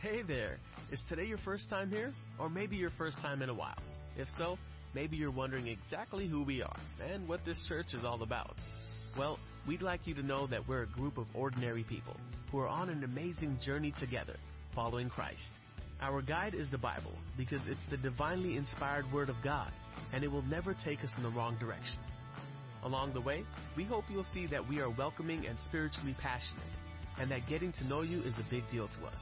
Hey there! Is today your first time here? Or maybe your first time in a while? If so, maybe you're wondering exactly who we are and what this church is all about. Well, we'd like you to know that we're a group of ordinary people who are on an amazing journey together, following Christ. Our guide is the Bible because it's the divinely inspired Word of God and it will never take us in the wrong direction. Along the way, we hope you'll see that we are welcoming and spiritually passionate and that getting to know you is a big deal to us.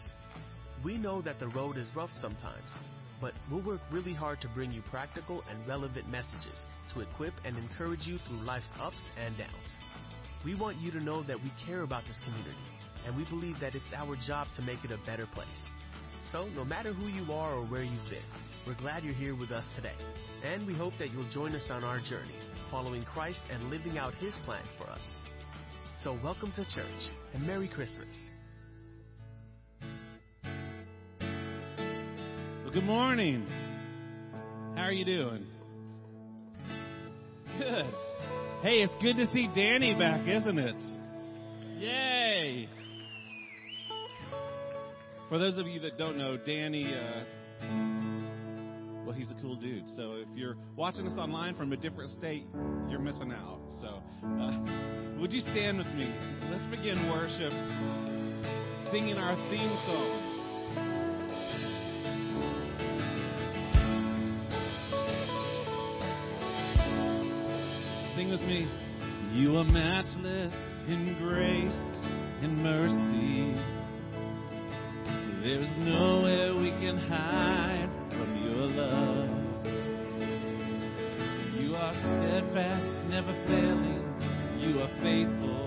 We know that the road is rough sometimes, but we'll work really hard to bring you practical and relevant messages to equip and encourage you through life's ups and downs. We want you to know that we care about this community, and we believe that it's our job to make it a better place. So, no matter who you are or where you've been, we're glad you're here with us today, and we hope that you'll join us on our journey, following Christ and living out His plan for us. So, welcome to church, and Merry Christmas. Good morning. How are you doing? Good. Hey, it's good to see Danny back, isn't it? Yay! For those of you that don't know, Danny, uh, well, he's a cool dude. So if you're watching us online from a different state, you're missing out. So uh, would you stand with me? Let's begin worship, singing our theme song. Sing with me. You are matchless in grace and mercy. There's nowhere we can hide from your love. You are steadfast, never failing. You are faithful.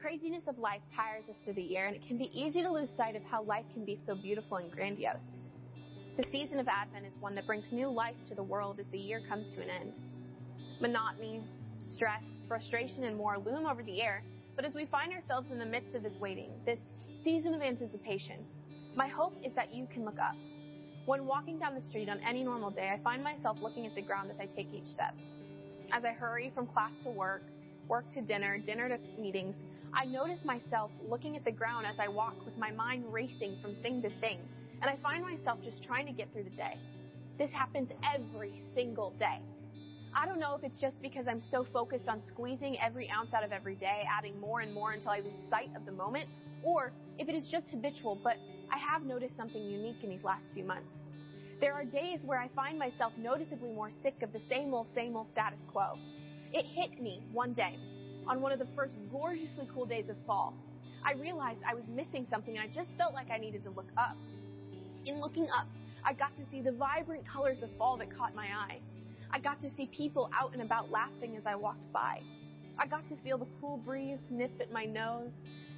Craziness of life tires us through the year, and it can be easy to lose sight of how life can be so beautiful and grandiose. The season of Advent is one that brings new life to the world as the year comes to an end. Monotony, stress, frustration, and more loom over the air, but as we find ourselves in the midst of this waiting, this season of anticipation, my hope is that you can look up. When walking down the street on any normal day, I find myself looking at the ground as I take each step. As I hurry from class to work, work to dinner, dinner to meetings, I notice myself looking at the ground as I walk with my mind racing from thing to thing, and I find myself just trying to get through the day. This happens every single day. I don't know if it's just because I'm so focused on squeezing every ounce out of every day, adding more and more until I lose sight of the moment, or if it is just habitual, but I have noticed something unique in these last few months. There are days where I find myself noticeably more sick of the same old, same old status quo. It hit me one day on one of the first gorgeously cool days of fall. I realized I was missing something and I just felt like I needed to look up. In looking up, I got to see the vibrant colors of fall that caught my eye. I got to see people out and about laughing as I walked by. I got to feel the cool breeze nip at my nose,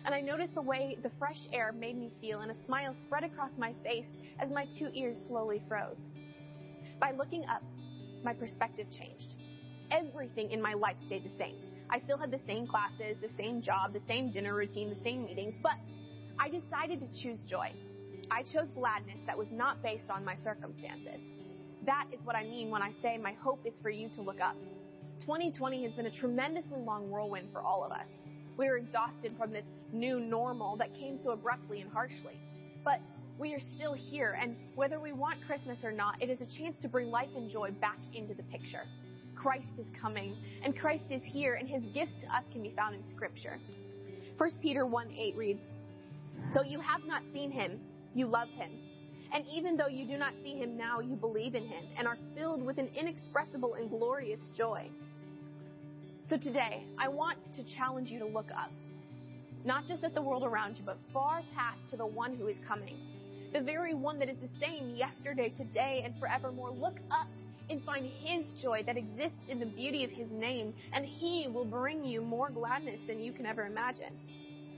and I noticed the way the fresh air made me feel, and a smile spread across my face as my two ears slowly froze. By looking up, my perspective changed. Everything in my life stayed the same. I still had the same classes, the same job, the same dinner routine, the same meetings, but I decided to choose joy. I chose gladness that was not based on my circumstances. That is what I mean when I say my hope is for you to look up. 2020 has been a tremendously long whirlwind for all of us. We are exhausted from this new normal that came so abruptly and harshly. But we are still here, and whether we want Christmas or not, it is a chance to bring life and joy back into the picture. Christ is coming, and Christ is here, and his gifts to us can be found in Scripture. 1 Peter 1 8 reads, So you have not seen him, you love him. And even though you do not see him now, you believe in him and are filled with an inexpressible and glorious joy. So today, I want to challenge you to look up. Not just at the world around you, but far past to the one who is coming. The very one that is the same yesterday, today, and forevermore. Look up and find His joy that exists in the beauty of His name, and He will bring you more gladness than you can ever imagine.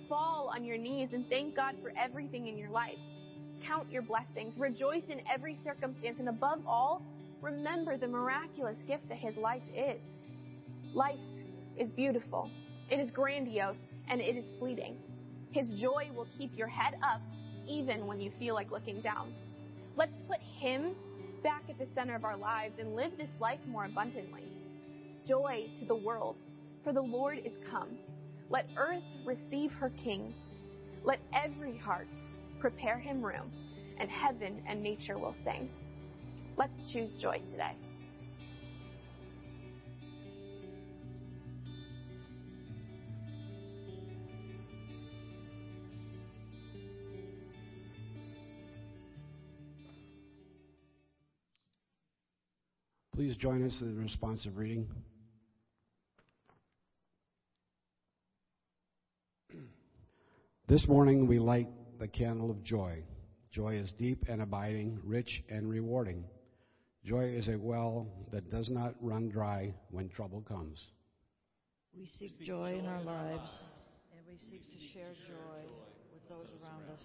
Fall on your knees and thank God for everything in your life. Count your blessings, rejoice in every circumstance, and above all, remember the miraculous gift that His life is. Life is beautiful, it is grandiose, and it is fleeting. His joy will keep your head up even when you feel like looking down. Let's put Him back at the center of our lives and live this life more abundantly. Joy to the world, for the Lord is come. Let earth receive her King. Let every heart prepare him room, and heaven and nature will sing. Let's choose joy today. Please join us in the responsive reading. This morning we light the candle of joy. Joy is deep and abiding, rich and rewarding. Joy is a well that does not run dry when trouble comes. We seek joy in our lives, and we seek to share joy with those around us.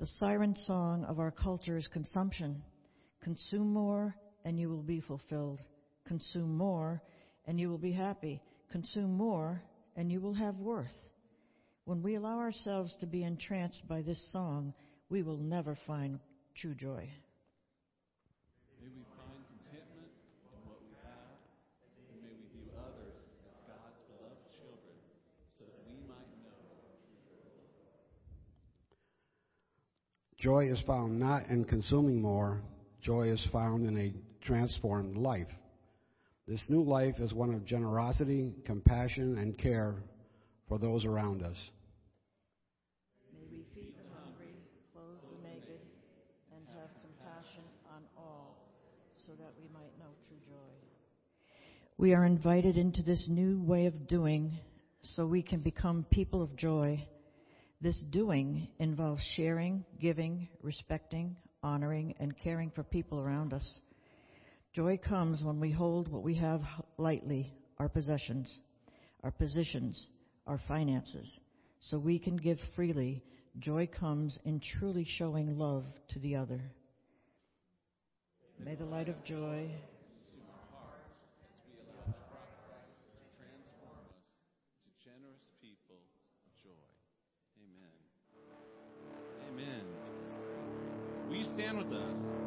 The siren song of our culture is consumption. Consume more, and you will be fulfilled. Consume more, and you will be happy. Consume more, and you will have worth. When we allow ourselves to be entranced by this song, we will never find true joy. May we find contentment in what we have, and may we view others as God's beloved children so that we might know Joy is found not in consuming more, joy is found in a transformed life. This new life is one of generosity, compassion, and care for those around us. May we feed the hungry, clothe the naked, and have compassion on all, so that we might know true joy. We are invited into this new way of doing so we can become people of joy. This doing involves sharing, giving, respecting, honoring, and caring for people around us. Joy comes when we hold what we have lightly our possessions, our positions, our finances, so we can give freely. Joy comes in truly showing love to the other. May the light of joy consume our hearts as we allow Christ to transform us into generous people of joy. Amen. Amen. Will you stand with us?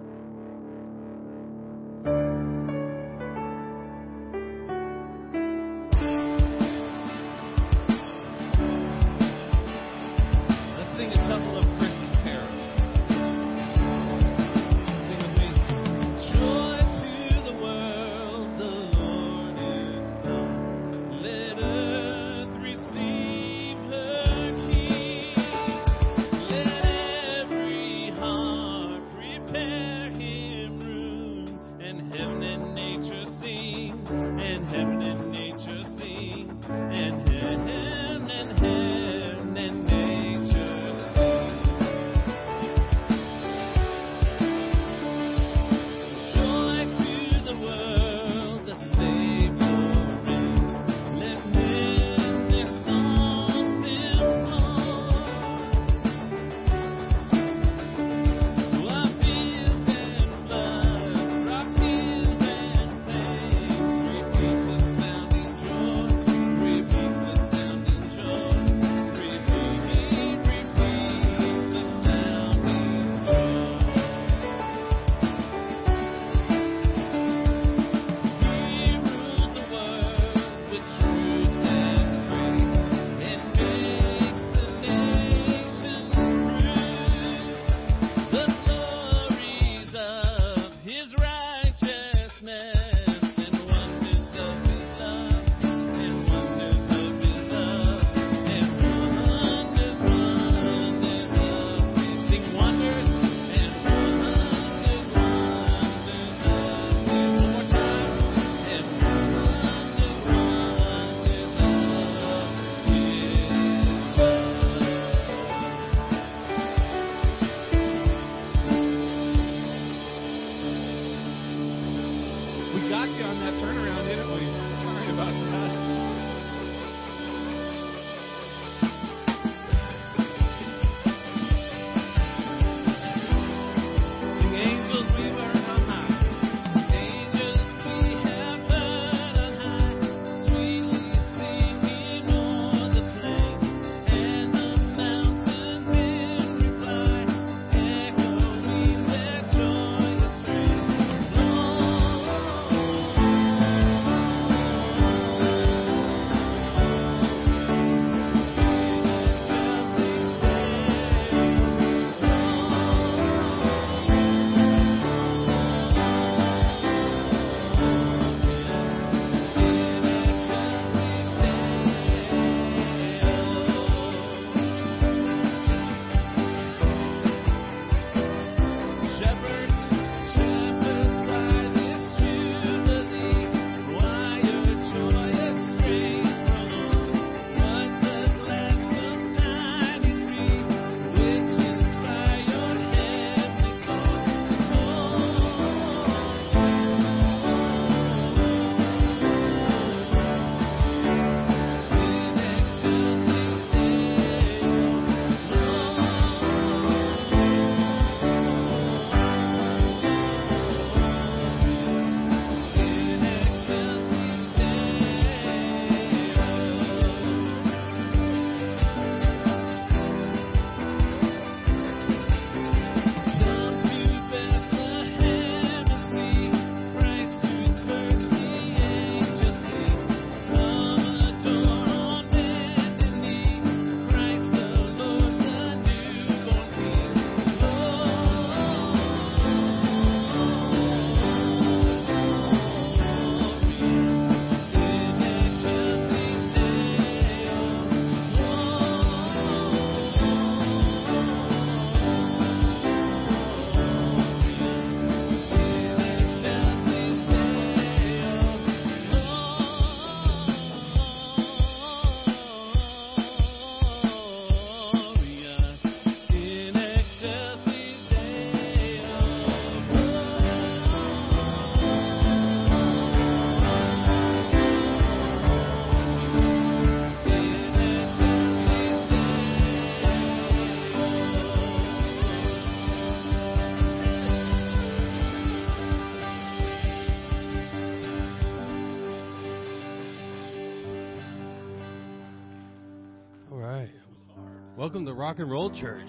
Welcome to Rock and Roll Church.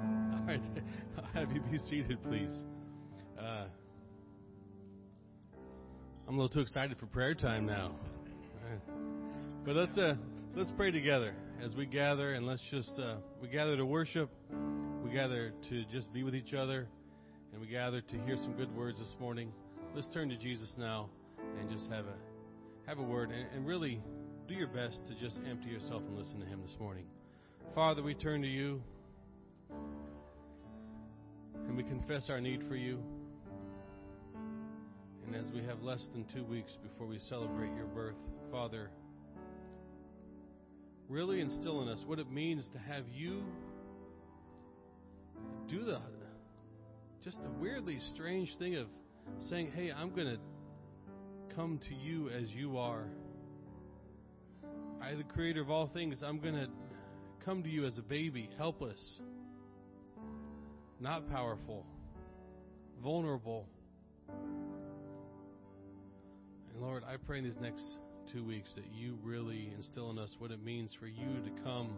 All right, I'll have you be seated, please. Uh, I'm a little too excited for prayer time now. But let's uh, let's pray together as we gather, and let's just uh, we gather to worship, we gather to just be with each other, and we gather to hear some good words this morning. Let's turn to Jesus now and just have a have a word, and, and really do your best to just empty yourself and listen to Him this morning. Father, we turn to you and we confess our need for you. And as we have less than two weeks before we celebrate your birth, Father, really instill in us what it means to have you do the just the weirdly strange thing of saying, Hey, I'm going to come to you as you are. I, the creator of all things, I'm going to come to you as a baby, helpless, not powerful, vulnerable. And Lord, I pray in these next two weeks that you really instill in us what it means for you to come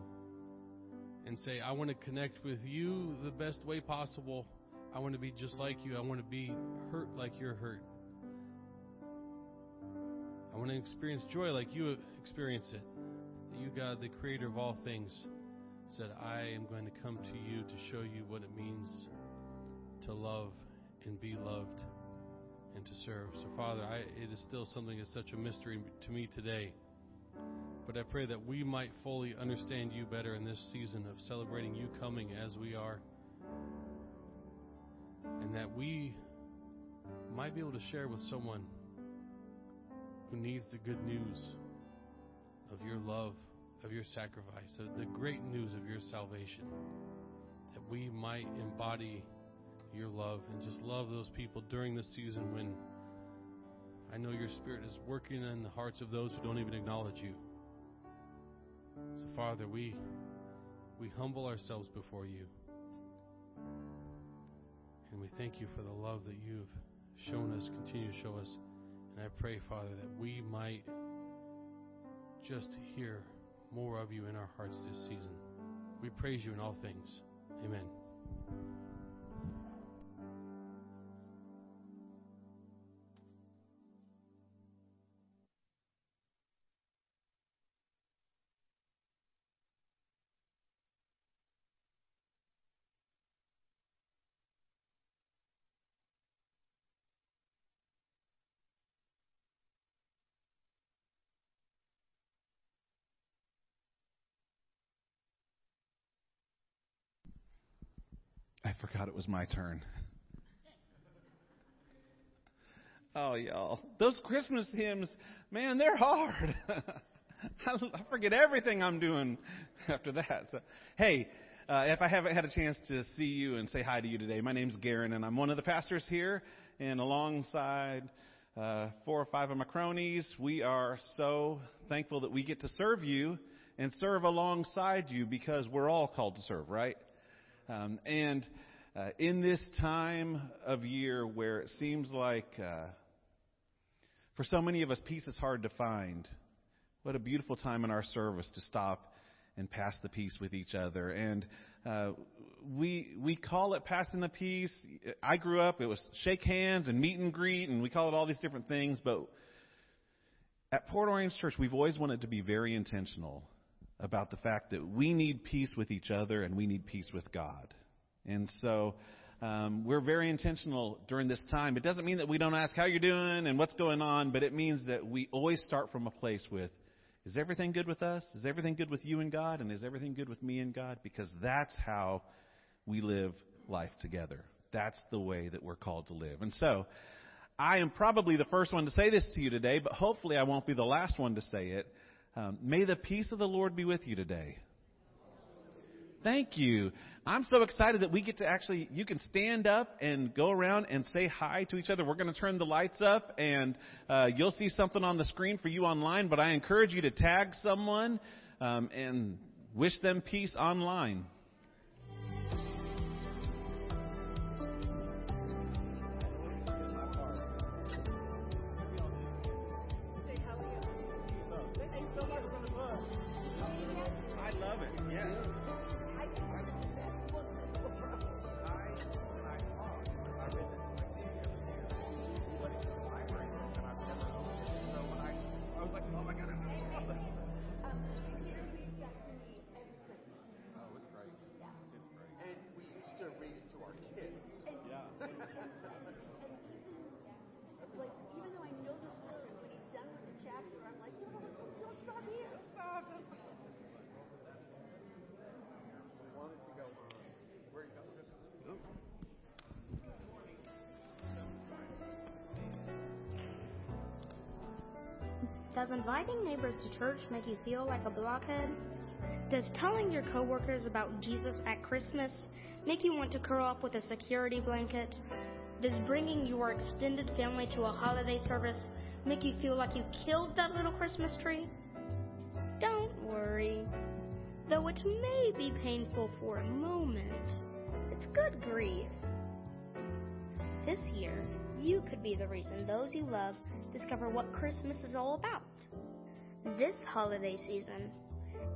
and say, I want to connect with you the best way possible. I want to be just like you. I want to be hurt like you're hurt. I want to experience joy like you experience it. That you, God, the creator of all things, said, I am going to come to you to show you what it means to love and be loved and to serve. So, Father, I, it is still something that's such a mystery to me today. But I pray that we might fully understand you better in this season of celebrating you coming as we are. And that we might be able to share with someone who needs the good news of your love, of your sacrifice, of the great news of your salvation. That we might embody your love and just love those people during this season when I know your Spirit is working in the hearts of those who don't even acknowledge you. So, Father, we we humble ourselves before you. And we thank you for the love that you've shown us, continue to show us. And I pray, Father, that we might just to hear more of you in our hearts this season. We praise you in all things. Amen. It was my turn. Oh, y'all. Those Christmas hymns, man, they're hard. I forget everything I'm doing after that. So, hey, uh, if I haven't had a chance to see you and say hi to you today, my name's Garen, and I'm one of the pastors here. And alongside uh, four or five of my cronies, we are so thankful that we get to serve you and serve alongside you because we're all called to serve, right? Um, and uh, in this time of year where it seems like uh, for so many of us peace is hard to find, what a beautiful time in our service to stop and pass the peace with each other. And uh, we we call it passing the peace. I grew up; it was shake hands and meet and greet, and we call it all these different things. But at Port Orange Church, we've always wanted to be very intentional about the fact that we need peace with each other and we need peace with God. And so um, we're very intentional during this time. It doesn't mean that we don't ask how you're doing and what's going on, but it means that we always start from a place with, is everything good with us? Is everything good with you and God? And is everything good with me and God? Because that's how we live life together. That's the way that we're called to live. And so, I am probably the first one to say this to you today, but hopefully I won't be the last one to say it. Um, may the peace of the Lord be with you today. Thank you. I'm so excited that we get to actually, you can stand up and go around and say hi to each other. We're going to turn the lights up and uh, you'll see something on the screen for you online, but I encourage you to tag someone um, and wish them peace online. Does inviting neighbors to church make you feel like a blockhead? Does telling your coworkers about Jesus at Christmas make you want to curl up with a security blanket? Does bringing your extended family to a holiday service make you feel like you killed that little Christmas tree? Don't worry. Though it may be painful for a moment, it's good grief. This year, you could be the reason those you love discover what Christmas is all about. This holiday season,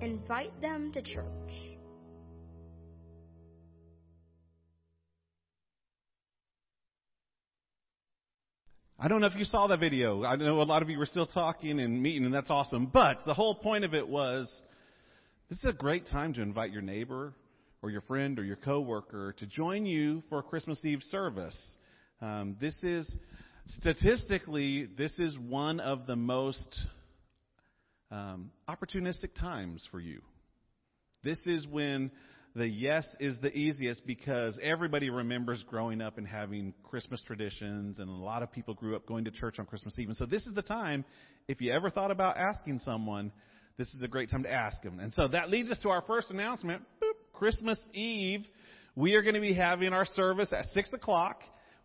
invite them to church. I don't know if you saw that video. I know a lot of you were still talking and meeting, and that's awesome. But the whole point of it was this is a great time to invite your neighbor or your friend or your coworker to join you for a Christmas Eve service. Um, this is statistically, this is one of the most um, opportunistic times for you. This is when the yes is the easiest because everybody remembers growing up and having Christmas traditions, and a lot of people grew up going to church on Christmas Eve. And so this is the time, if you ever thought about asking someone, this is a great time to ask them. And so that leads us to our first announcement. Boop, Christmas Eve, we are going to be having our service at 6 o'clock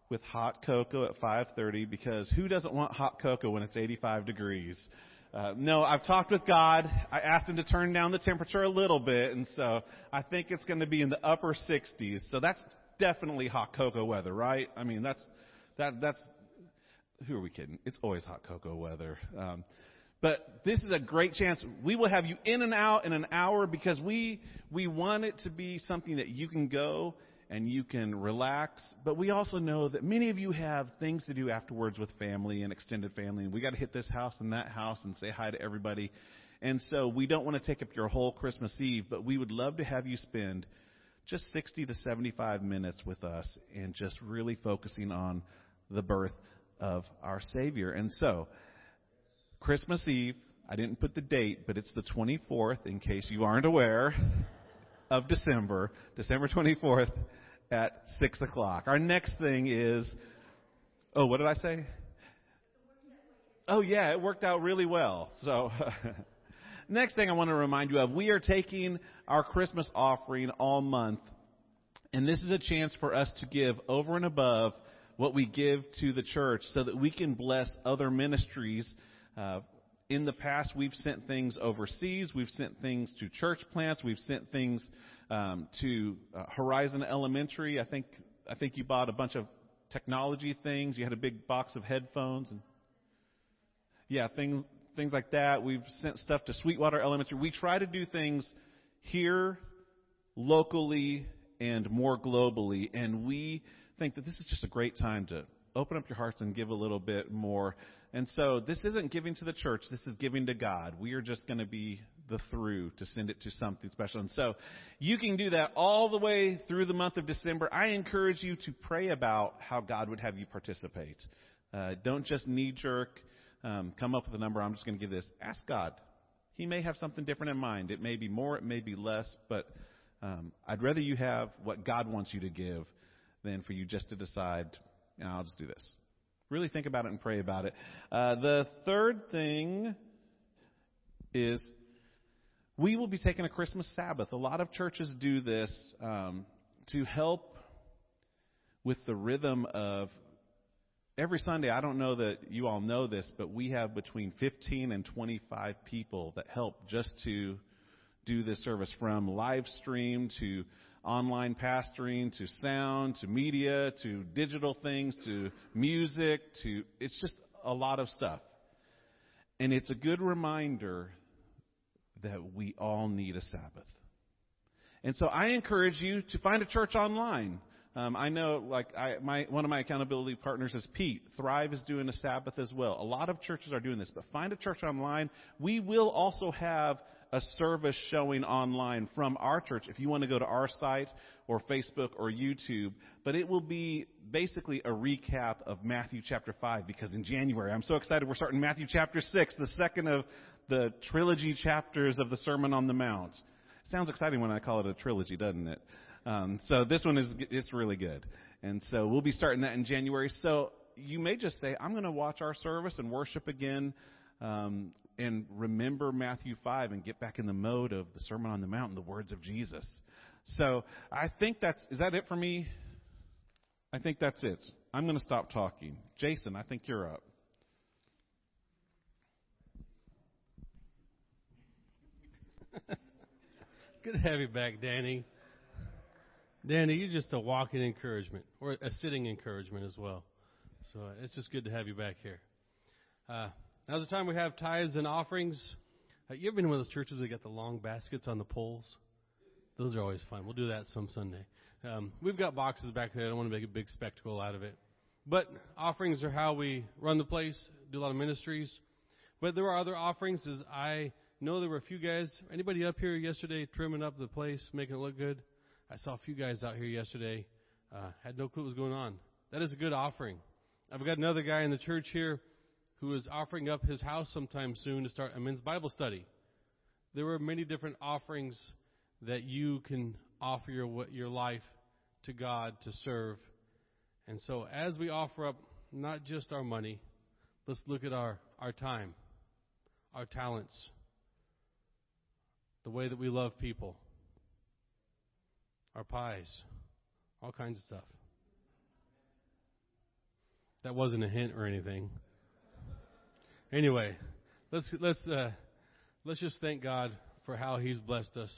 with hot cocoa at 5:30 because who doesn't want hot cocoa when it's 85 degrees? Uh, no, I've talked with God. I asked Him to turn down the temperature a little bit, and so I think it's going to be in the upper 60s. So that's definitely hot cocoa weather, right? I mean, that's that that's who are we kidding? It's always hot cocoa weather. Um, but this is a great chance. We will have you in and out in an hour because we we want it to be something that you can go and you can relax. But we also know that many of you have things to do afterwards with family and extended family, and we got to hit this house and that house and say hi to everybody. And so we don't want to take up your whole Christmas Eve, but we would love to have you spend just 60 to 75 minutes with us and just really focusing on the birth of our Savior. And so, Christmas Eve, I didn't put the date, but it's the 24th in case you aren't aware of December, December 24th at 6 o'clock. Our next thing is, oh, what did I say? Oh, yeah, it worked out really well. So, next thing I want to remind you of, we are taking our Christmas offering all month, and this is a chance for us to give over and above what we give to the church so that we can bless other ministries. Uh, in the past, we've sent things overseas. We've sent things to church plants. We've sent things um, to uh, Horizon Elementary. I think I think you bought a bunch of technology things. You had a big box of headphones and yeah, things things like that. We've sent stuff to Sweetwater Elementary. We try to do things here, locally, and more globally. And we think that this is just a great time to open up your hearts and give a little bit more. And so this isn't giving to the church, this is giving to God. We are just going to be the through to send it to something special. And so you can do that all the way through the month of December. I encourage you to pray about how God would have you participate. Uh, don't just knee jerk, um, come up with a number. I'm just going to give this. Ask God. He may have something different in mind. It may be more, it may be less, but um, I'd rather you have what God wants you to give than for you just to decide, I'll just do this. Really think about it and pray about it. Uh, the third thing is we will be taking a Christmas Sabbath. A lot of churches do this um, to help with the rhythm of every Sunday. I don't know that you all know this, but we have between 15 and 25 people that help just to do this service from live stream to online pastoring to sound to media to digital things to music to it's just a lot of stuff. And it's a good reminder that we all need a Sabbath. And so I encourage you to find a church online. Um, I know, like, I, my, one of my accountability partners is Pete. Thrive is doing a Sabbath as well. A lot of churches are doing this, but find a church online. We will also have a service showing online from our church if you want to go to our site or Facebook or YouTube. But it will be basically a recap of Matthew chapter 5 because in January, I'm so excited, we're starting Matthew chapter 6, the second of the trilogy chapters of the Sermon on the Mount. Sounds exciting when I call it a trilogy, doesn't it? Um, so this one is it's really good, and so we'll be starting that in January. So you may just say, "I'm going to watch our service and worship again um, and remember Matthew 5 and get back in the mode of the Sermon on the Mount and the words of Jesus. So I think that's, is that it for me? I think that's it. I'm going to stop talking. Jason, I think you're up. Good to have you back, Danny. Danny, you're just a walking encouragement, or a sitting encouragement as well. So it's just good to have you back here. Uh, now's the time we have tithes and offerings. Uh, you ever been in one of those churches that got the long baskets on the poles? Those are always fun. We'll do that some Sunday. Um, we've got boxes back there. I don't want to make a big spectacle out of it. But offerings are how we run the place, do a lot of ministries. But there are other offerings as I know there were a few guys. Anybody up here yesterday trimming up the place, making it look good? I saw a few guys out here yesterday. Uh, had no clue what was going on. That is a good offering. I've got another guy in the church here who is offering up his house sometime soon to start a men's Bible study. There are many different offerings that you can offer your your life to God to serve. And so as we offer up not just our money, let's look at our, our time, our talents, the way that we love people, our pies, all kinds of stuff. That wasn't a hint or anything. Anyway, let's let's uh, let's just thank God for how He's blessed us,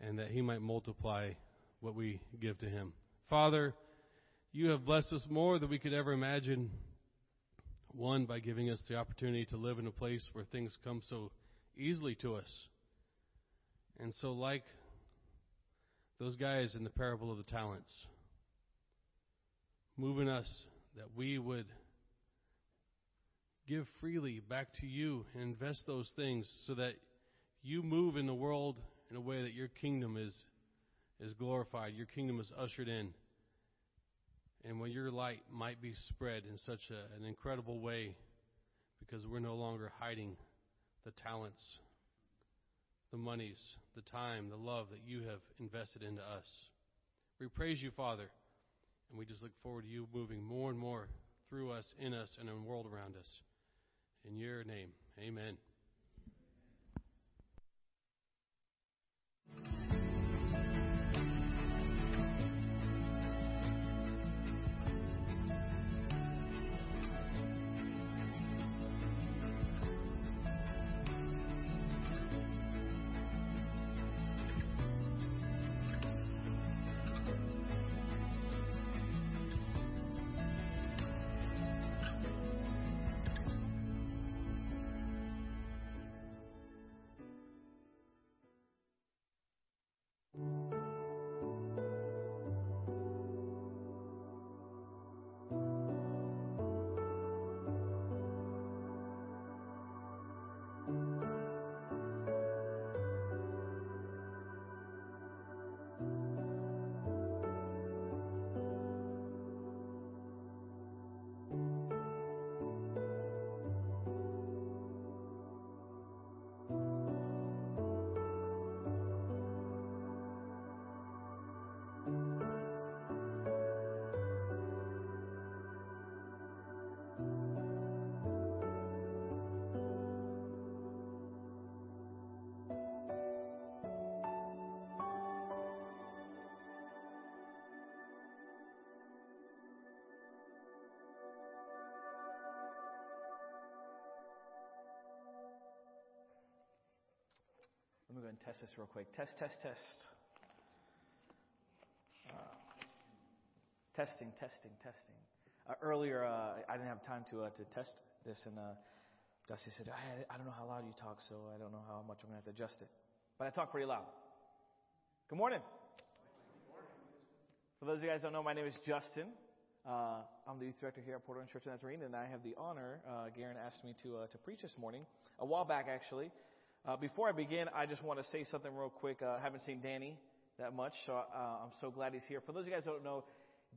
and that He might multiply what we give to Him. Father, you have blessed us more than we could ever imagine. One, by giving us the opportunity to live in a place where things come so easily to us. And so, like those guys in the parable of the talents, moving us that we would give freely back to you and invest those things so that you move in the world in a way that your kingdom is is glorified, your kingdom is ushered in. And when your light might be spread in such a, an incredible way because we're no longer hiding the talents, the monies, the time, the love that you have invested into us. We praise you, Father, and we just look forward to you moving more and more through us, in us, and in the world around us. In your name, amen. Let me go and test this real quick. Test, test, test. Uh, testing, testing, testing. Uh, earlier, uh, I didn't have time to uh, to test this, and uh, Dusty said, I, I don't know how loud you talk, so I don't know how much I'm going to have to adjust it. But I talk pretty loud. Good morning. For those of you guys who don't know, my name is Justin. Uh, I'm the youth director here at Portland Church of Nazarene, and I have the honor. Uh, Garen asked me to uh, to preach this morning, a while back actually. Uh, before I begin, I just want to say something real quick. Uh, I haven't seen Danny that much, so uh, I'm so glad he's here. For those of you guys who don't know,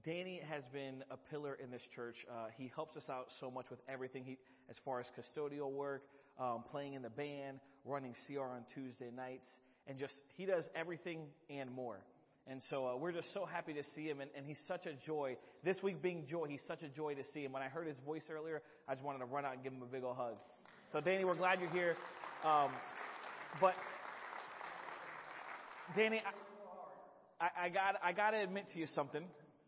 Danny has been a pillar in this church. Uh, he helps us out so much with everything he, as far as custodial work, um, playing in the band, running CR on Tuesday nights, and just he does everything and more. And so uh, we're just so happy to see him, and, and he's such a joy. This week being joy, he's such a joy to see him. When I heard his voice earlier, I just wanted to run out and give him a big old hug. So, Danny, we're glad you're here. Um, but, Danny, I, I, got I got to admit to you something.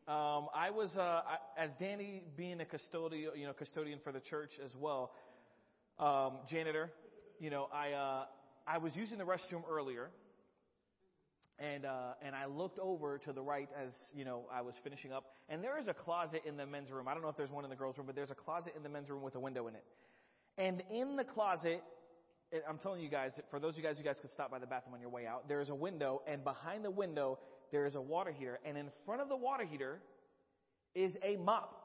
Um, I was uh, I, as Danny being a custodian, you know, custodian for the church as well, um, janitor. You know, I uh, I was using the restroom earlier, and uh, and I looked over to the right as you know I was finishing up, and there is a closet in the men's room. I don't know if there's one in the girls' room, but there's a closet in the men's room with a window in it. And in the closet, I'm telling you guys, for those of you guys, you guys could stop by the bathroom on your way out. There is a window, and behind the window there is a water heater, and in front of the water heater is a mop.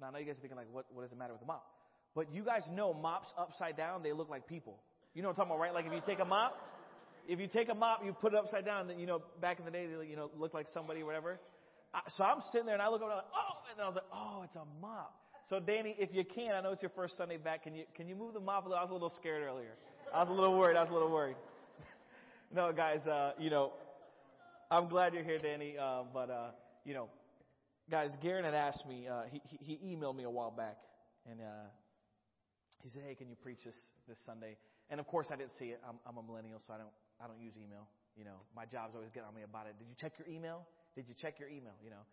Now, I know you guys are thinking, like, what, what does it matter with a mop? But you guys know mops upside down, they look like people. You know what I'm talking about, right? Like, if you take a mop, if you take a mop, you put it upside down, then, you know, back in the day, they, you know, look like somebody or whatever. I, so I'm sitting there, and I look over, and I'm like, oh, and then I was like, oh, it's a mop. So, Danny, if you can, I know it's your first Sunday back, can you, can you move the mop a little? I was a little scared earlier. I was a little worried. I was a little worried. no, guys, uh, you know, I'm glad you're here, Danny. Uh, but uh, you know, guys, Garen had asked me. Uh, he, he emailed me a while back, and uh, he said, "Hey, can you preach this this Sunday?" And of course, I didn't see it. I'm, I'm a millennial, so I don't I don't use email. You know, my job's always getting on me about it. Did you check your email? Did you check your email? You know.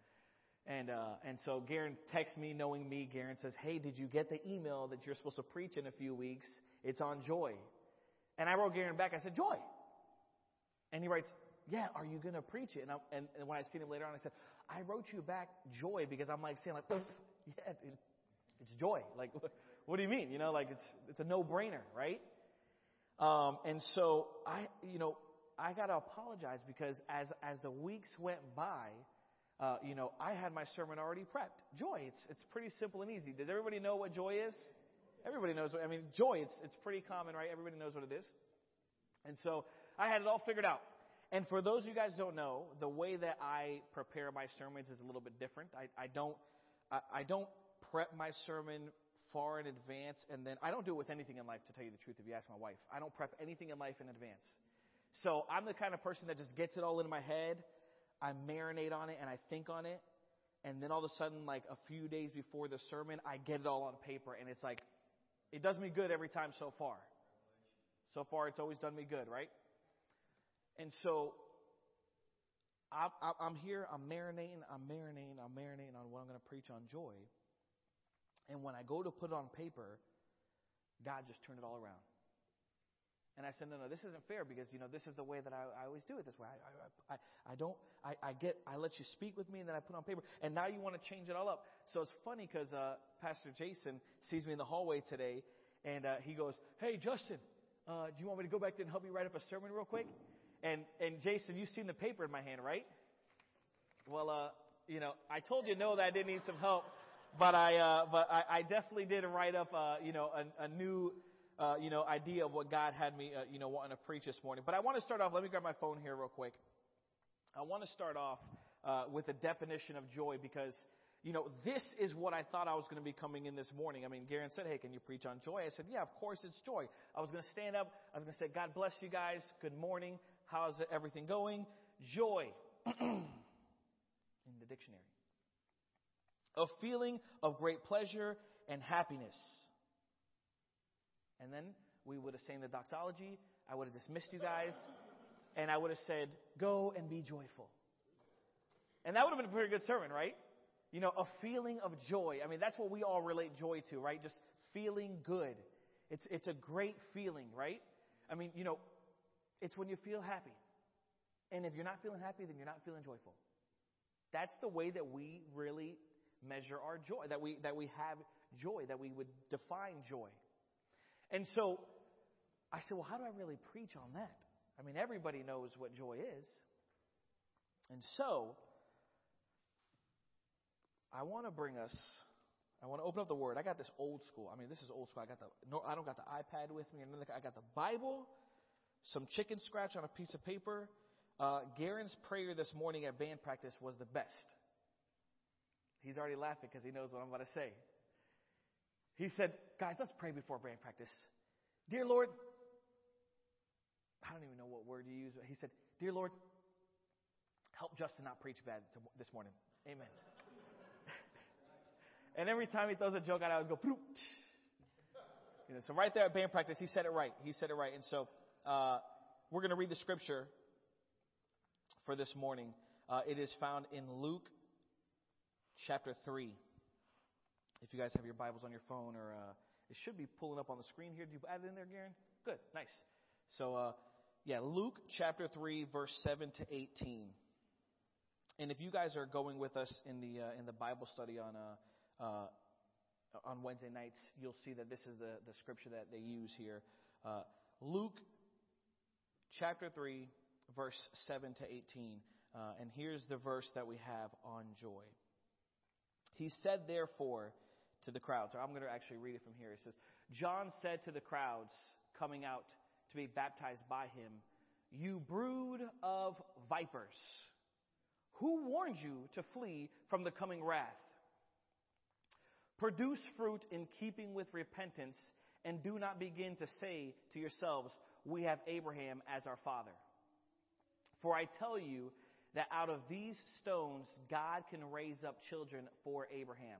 And uh, and so Garen texts me, knowing me. Garen says, "Hey, did you get the email that you're supposed to preach in a few weeks? It's on joy." And I wrote Garen back. I said, "Joy." And he writes, yeah, are you going to preach it? And, I, and, and when I seen him later on, I said, I wrote you back joy because I'm like saying like, yeah, it, it's joy. Like, what do you mean? You know, like it's, it's a no-brainer, right? Um, and so I, you know, I got to apologize because as, as the weeks went by, uh, you know, I had my sermon already prepped. Joy, it's, it's pretty simple and easy. Does everybody know what joy is? Everybody knows. What, I mean, joy, it's, it's pretty common, right? Everybody knows what it is. And so I had it all figured out. And for those of you guys don't know, the way that I prepare my sermons is a little bit different. I, I don't I, I don't prep my sermon far in advance, and then I don't do it with anything in life. To tell you the truth, if you ask my wife, I don't prep anything in life in advance. So I'm the kind of person that just gets it all in my head. I marinate on it and I think on it, and then all of a sudden, like a few days before the sermon, I get it all on paper, and it's like it does me good every time so far. So far, it's always done me good, right? And so I, am here, I'm marinating, I'm marinating, I'm marinating on what I'm going to preach on joy. And when I go to put it on paper, God just turned it all around. And I said, no, no, this isn't fair because, you know, this is the way that I, I always do it this way. I, I, I, I don't, I, I get, I let you speak with me and then I put on paper. And now you want to change it all up. So it's funny because uh, Pastor Jason sees me in the hallway today and uh, he goes, hey, Justin, uh, do you want me to go back there and help you write up a sermon real quick? And and Jason, you've seen the paper in my hand, right? Well, uh, you know, I told you no that I did need some help, but I uh, but I, I definitely did write up, uh, you know, a, a new. Uh, you know, idea of what God had me, uh, you know, wanting to preach this morning. But I want to start off. Let me grab my phone here real quick. I want to start off uh, with a definition of joy because you know, this is what I thought I was going to be coming in this morning. I mean, Garen said, Hey, can you preach on joy? I said, Yeah, of course it's joy. I was going to stand up. I was going to say, God bless you guys. Good morning. How's everything going? Joy in the dictionary. A feeling of great pleasure and happiness. And then we would have sang the doxology. I would have dismissed you guys. And I would have said, Go and be joyful. And that would have been a pretty good sermon, right? You know, a feeling of joy. I mean, that's what we all relate joy to, right? Just feeling good. It's, it's a great feeling, right? I mean, you know, it's when you feel happy. And if you're not feeling happy, then you're not feeling joyful. That's the way that we really measure our joy, that we, that we have joy, that we would define joy. And so I said, well, how do I really preach on that? I mean, everybody knows what joy is. And so I want to bring us I want to open up the Word. I got this old school. I mean, this is old school. I got the no. I don't got the iPad with me. I got the Bible some chicken scratch on a piece of paper. Uh, Garen's prayer this morning at band practice was the best. He's already laughing because he knows what I'm about to say. He said, Guys, let's pray before band practice. Dear Lord, I don't even know what word you use, but he said, Dear Lord, help Justin not preach bad this morning. Amen. and every time he throws a joke out, I always go, You know, so right there at band practice, he said it right. He said it right. And so uh, we're going to read the scripture for this morning. Uh, it is found in Luke chapter 3. If you guys have your Bibles on your phone, or uh, it should be pulling up on the screen here. Did you add it in there, Garen? Good, nice. So, uh, yeah, Luke chapter 3, verse 7 to 18. And if you guys are going with us in the uh, in the Bible study on uh, uh, on Wednesday nights, you'll see that this is the, the scripture that they use here. Uh, Luke chapter 3, verse 7 to 18. Uh, and here's the verse that we have on joy. He said, therefore, to the crowds, or I'm going to actually read it from here. It says, John said to the crowds coming out to be baptized by him, You brood of vipers, who warned you to flee from the coming wrath? Produce fruit in keeping with repentance, and do not begin to say to yourselves, We have Abraham as our father. For I tell you that out of these stones God can raise up children for Abraham.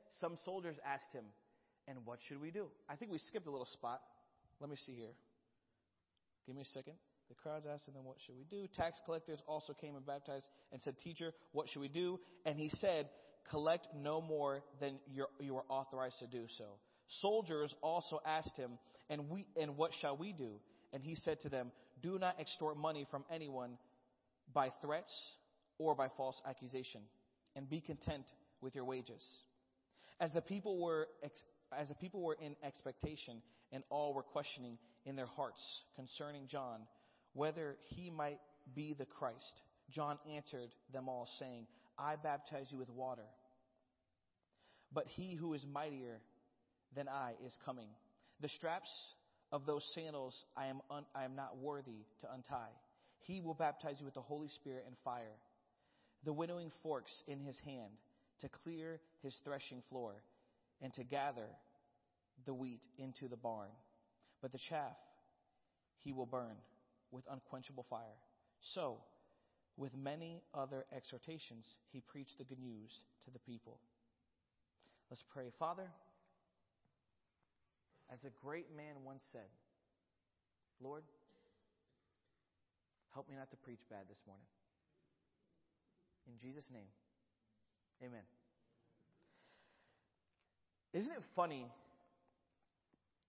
some soldiers asked him, and what should we do? I think we skipped a little spot. Let me see here. Give me a second. The crowds asked him, What should we do? Tax collectors also came and baptized and said, Teacher, what should we do? And he said, Collect no more than you are authorized to do so. Soldiers also asked him, and, we, and what shall we do? And he said to them, Do not extort money from anyone by threats or by false accusation, and be content with your wages. As the people were, as the people were in expectation, and all were questioning in their hearts concerning John, whether he might be the Christ, John answered them all, saying, I baptize you with water, but he who is mightier than I is coming. The straps of those sandals I am, un- I am not worthy to untie. He will baptize you with the Holy Spirit and fire. The winnowing forks in his hand to clear his threshing floor and to gather the wheat into the barn. But the chaff he will burn with unquenchable fire. So, with many other exhortations, he preached the good news to the people. Let's pray. Father, as a great man once said, Lord, help me not to preach bad this morning. In Jesus' name, amen. Isn't it funny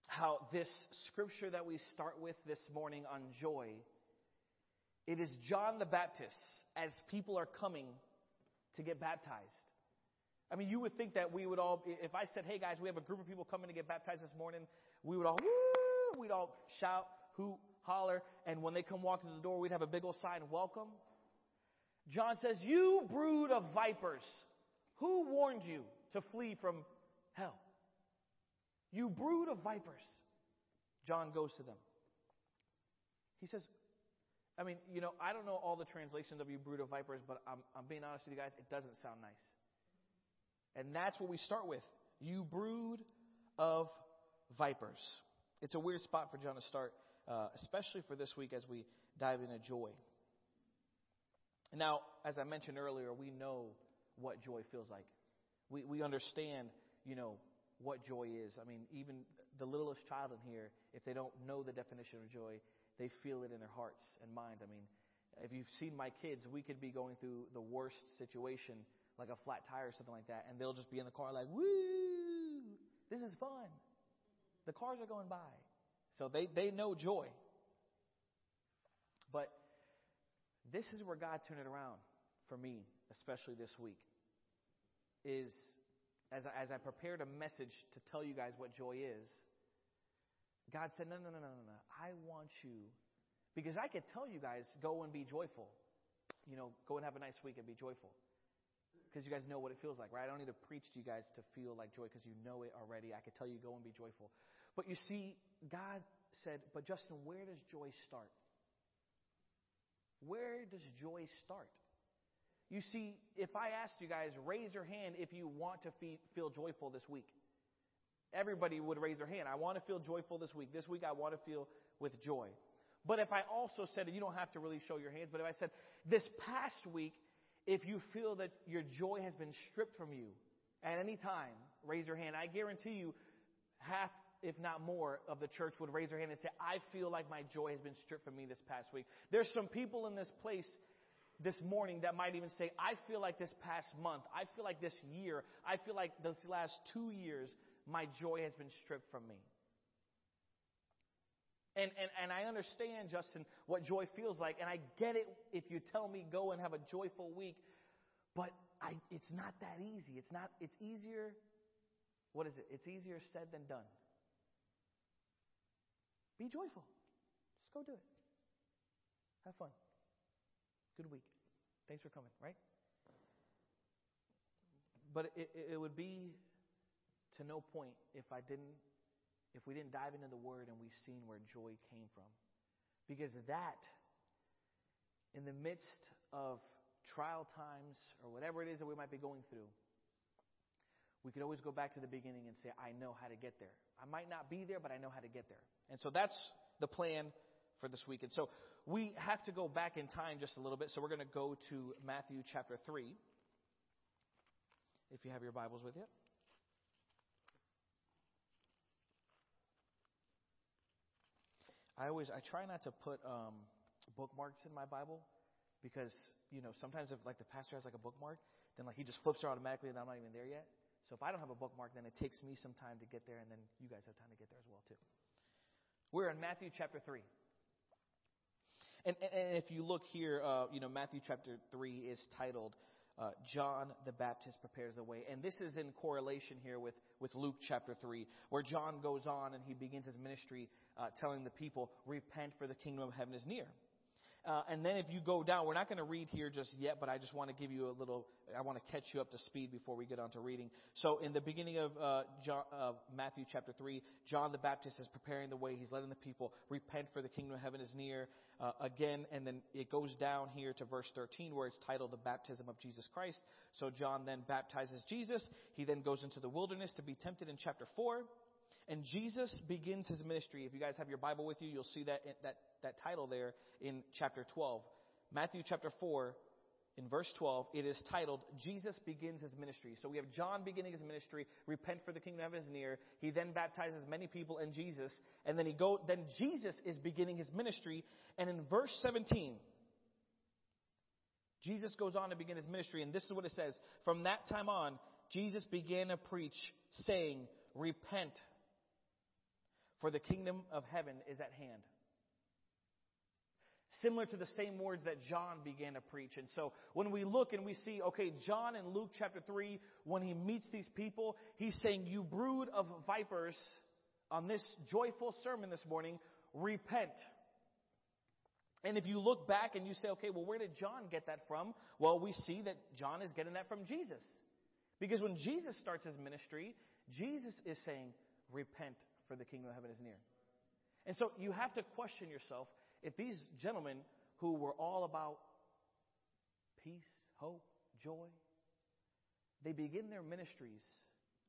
how this scripture that we start with this morning on joy, it is John the Baptist as people are coming to get baptized. I mean, you would think that we would all, if I said, hey guys, we have a group of people coming to get baptized this morning, we would all, woo, we'd all shout, hoot, holler, and when they come walk to the door, we'd have a big old sign, welcome. John says, you brood of vipers, who warned you to flee from hell? You brood of vipers. John goes to them. He says, I mean, you know, I don't know all the translations of you brood of vipers, but I'm, I'm being honest with you guys, it doesn't sound nice. And that's what we start with. You brood of vipers. It's a weird spot for John to start, uh, especially for this week as we dive into joy. Now, as I mentioned earlier, we know what joy feels like. We, we understand, you know, what joy is. I mean, even the littlest child in here, if they don't know the definition of joy, they feel it in their hearts and minds. I mean, if you've seen my kids, we could be going through the worst situation, like a flat tire or something like that, and they'll just be in the car like, woo, this is fun. The cars are going by. So they, they know joy. But this is where God turned it around for me, especially this week, is as I, as I prepared a message to tell you guys what joy is, God said, no, no, no, no, no, no. I want you, because I could tell you guys, go and be joyful. You know, go and have a nice week and be joyful. Because you guys know what it feels like, right? I don't need to preach to you guys to feel like joy because you know it already. I could tell you, go and be joyful. But you see, God said, But Justin, where does joy start? Where does joy start? You see, if I asked you guys, raise your hand if you want to feel joyful this week. Everybody would raise their hand. I want to feel joyful this week. This week I want to feel with joy. But if I also said, you don't have to really show your hands, but if I said, this past week, if you feel that your joy has been stripped from you at any time, raise your hand. I guarantee you, half, if not more, of the church would raise their hand and say, I feel like my joy has been stripped from me this past week. There's some people in this place this morning that might even say, I feel like this past month, I feel like this year, I feel like this last two years, my joy has been stripped from me. And, and, and I understand, Justin, what joy feels like, and I get it if you tell me go and have a joyful week, but I, it's not that easy. It's not, it's easier, what is it? It's easier said than done. Be joyful. Just go do it. Have fun. Good week. Thanks for coming, right? But it, it would be to no point if I didn't, if we didn't dive into the Word and we've seen where joy came from. Because that, in the midst of trial times or whatever it is that we might be going through, we could always go back to the beginning and say, I know how to get there. I might not be there, but I know how to get there. And so that's the plan for this week. And so we have to go back in time just a little bit. So we're going to go to Matthew chapter 3. If you have your Bibles with you. I always I try not to put um, bookmarks in my Bible because you know sometimes if like the pastor has like a bookmark, then like he just flips it automatically and I'm not even there yet. So if I don't have a bookmark, then it takes me some time to get there, and then you guys have time to get there as well too. We're in Matthew chapter three. And, and if you look here, uh, you know, Matthew chapter 3 is titled uh, John the Baptist Prepares the Way. And this is in correlation here with, with Luke chapter 3, where John goes on and he begins his ministry uh, telling the people, Repent, for the kingdom of heaven is near. Uh, and then if you go down, we're not going to read here just yet, but I just want to give you a little, I want to catch you up to speed before we get on to reading. So in the beginning of uh, John, uh, Matthew chapter 3, John the Baptist is preparing the way. He's letting the people repent for the kingdom of heaven is near. Uh, again, and then it goes down here to verse 13 where it's titled the baptism of Jesus Christ. So John then baptizes Jesus. He then goes into the wilderness to be tempted in chapter 4. And Jesus begins his ministry. If you guys have your Bible with you, you'll see that, that, that title there in chapter 12. Matthew chapter 4, in verse 12, it is titled, Jesus begins his ministry. So we have John beginning his ministry, repent for the kingdom of heaven is near. He then baptizes many people in Jesus. And then he go, then Jesus is beginning his ministry. And in verse 17, Jesus goes on to begin his ministry. And this is what it says. From that time on, Jesus began to preach, saying, repent for the kingdom of heaven is at hand. Similar to the same words that John began to preach. And so when we look and we see, okay, John in Luke chapter 3, when he meets these people, he's saying, You brood of vipers, on this joyful sermon this morning, repent. And if you look back and you say, okay, well, where did John get that from? Well, we see that John is getting that from Jesus. Because when Jesus starts his ministry, Jesus is saying, repent for the kingdom of heaven is near. And so you have to question yourself if these gentlemen who were all about peace, hope, joy, they begin their ministries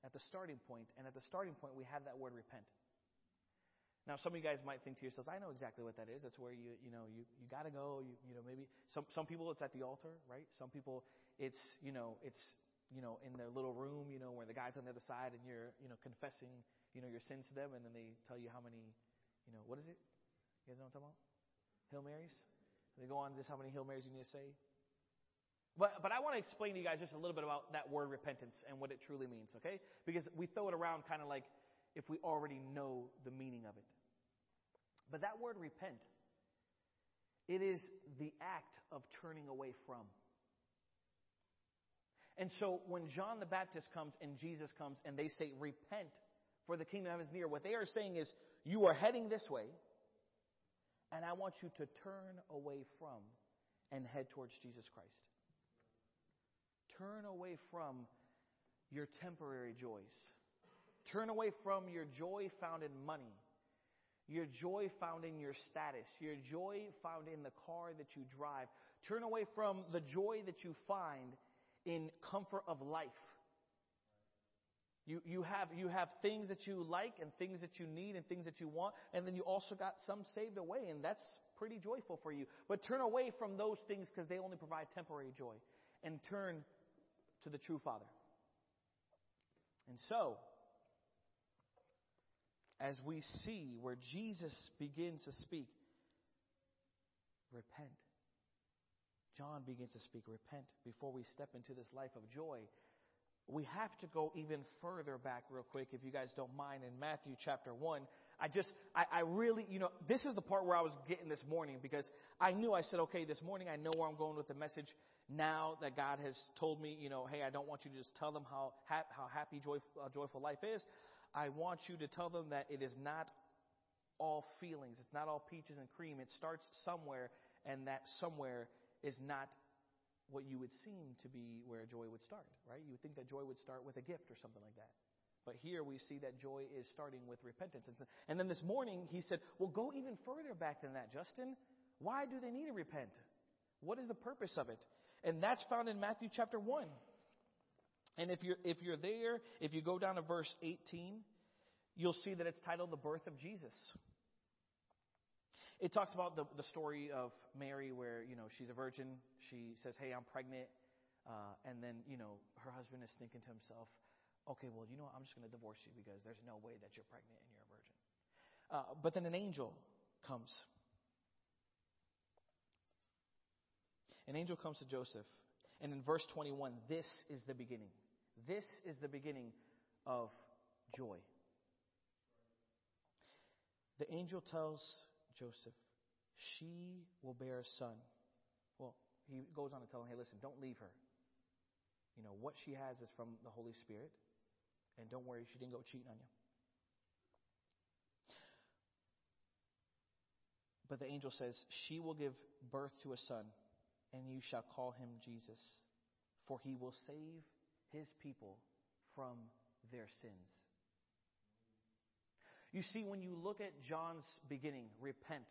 at the starting point, and at the starting point we have that word repent. Now, some of you guys might think to yourselves, I know exactly what that is. That's where you, you know, you, you gotta go. You, you know, maybe some, some people it's at the altar, right? Some people it's, you know, it's, you know, in their little room, you know, where the guy's on the other side and you're, you know, confessing you know, your sins to them, and then they tell you how many, you know, what is it? You guys know what I'm talking about? Hail Marys? They go on to just how many Hail Marys you need to say. But, but I want to explain to you guys just a little bit about that word repentance and what it truly means, okay? Because we throw it around kind of like if we already know the meaning of it. But that word repent, it is the act of turning away from. And so when John the Baptist comes and Jesus comes and they say, repent, for the kingdom of heaven is near. What they are saying is, you are heading this way, and I want you to turn away from and head towards Jesus Christ. Turn away from your temporary joys. Turn away from your joy found in money, your joy found in your status, your joy found in the car that you drive. Turn away from the joy that you find in comfort of life. You, you, have, you have things that you like and things that you need and things that you want, and then you also got some saved away, and that's pretty joyful for you. But turn away from those things because they only provide temporary joy, and turn to the true Father. And so, as we see where Jesus begins to speak, repent. John begins to speak, repent before we step into this life of joy we have to go even further back real quick, if you guys don't mind, in Matthew chapter 1. I just, I, I really, you know, this is the part where I was getting this morning because I knew I said, okay, this morning I know where I'm going with the message. Now that God has told me, you know, hey, I don't want you to just tell them how, ha- how happy, joyful, uh, joyful life is. I want you to tell them that it is not all feelings. It's not all peaches and cream. It starts somewhere, and that somewhere is not what you would seem to be where joy would start, right? You would think that joy would start with a gift or something like that. But here we see that joy is starting with repentance. And then this morning he said, Well, go even further back than that, Justin. Why do they need to repent? What is the purpose of it? And that's found in Matthew chapter 1. And if you're, if you're there, if you go down to verse 18, you'll see that it's titled The Birth of Jesus. It talks about the, the story of Mary where, you know, she's a virgin. She says, hey, I'm pregnant. Uh, and then, you know, her husband is thinking to himself, okay, well, you know what? I'm just going to divorce you because there's no way that you're pregnant and you're a virgin. Uh, but then an angel comes. An angel comes to Joseph. And in verse 21, this is the beginning. This is the beginning of joy. The angel tells Joseph, she will bear a son. Well, he goes on to tell him, hey, listen, don't leave her. You know, what she has is from the Holy Spirit. And don't worry, she didn't go cheating on you. But the angel says, She will give birth to a son, and you shall call him Jesus, for he will save his people from their sins. You see, when you look at John's beginning, repent.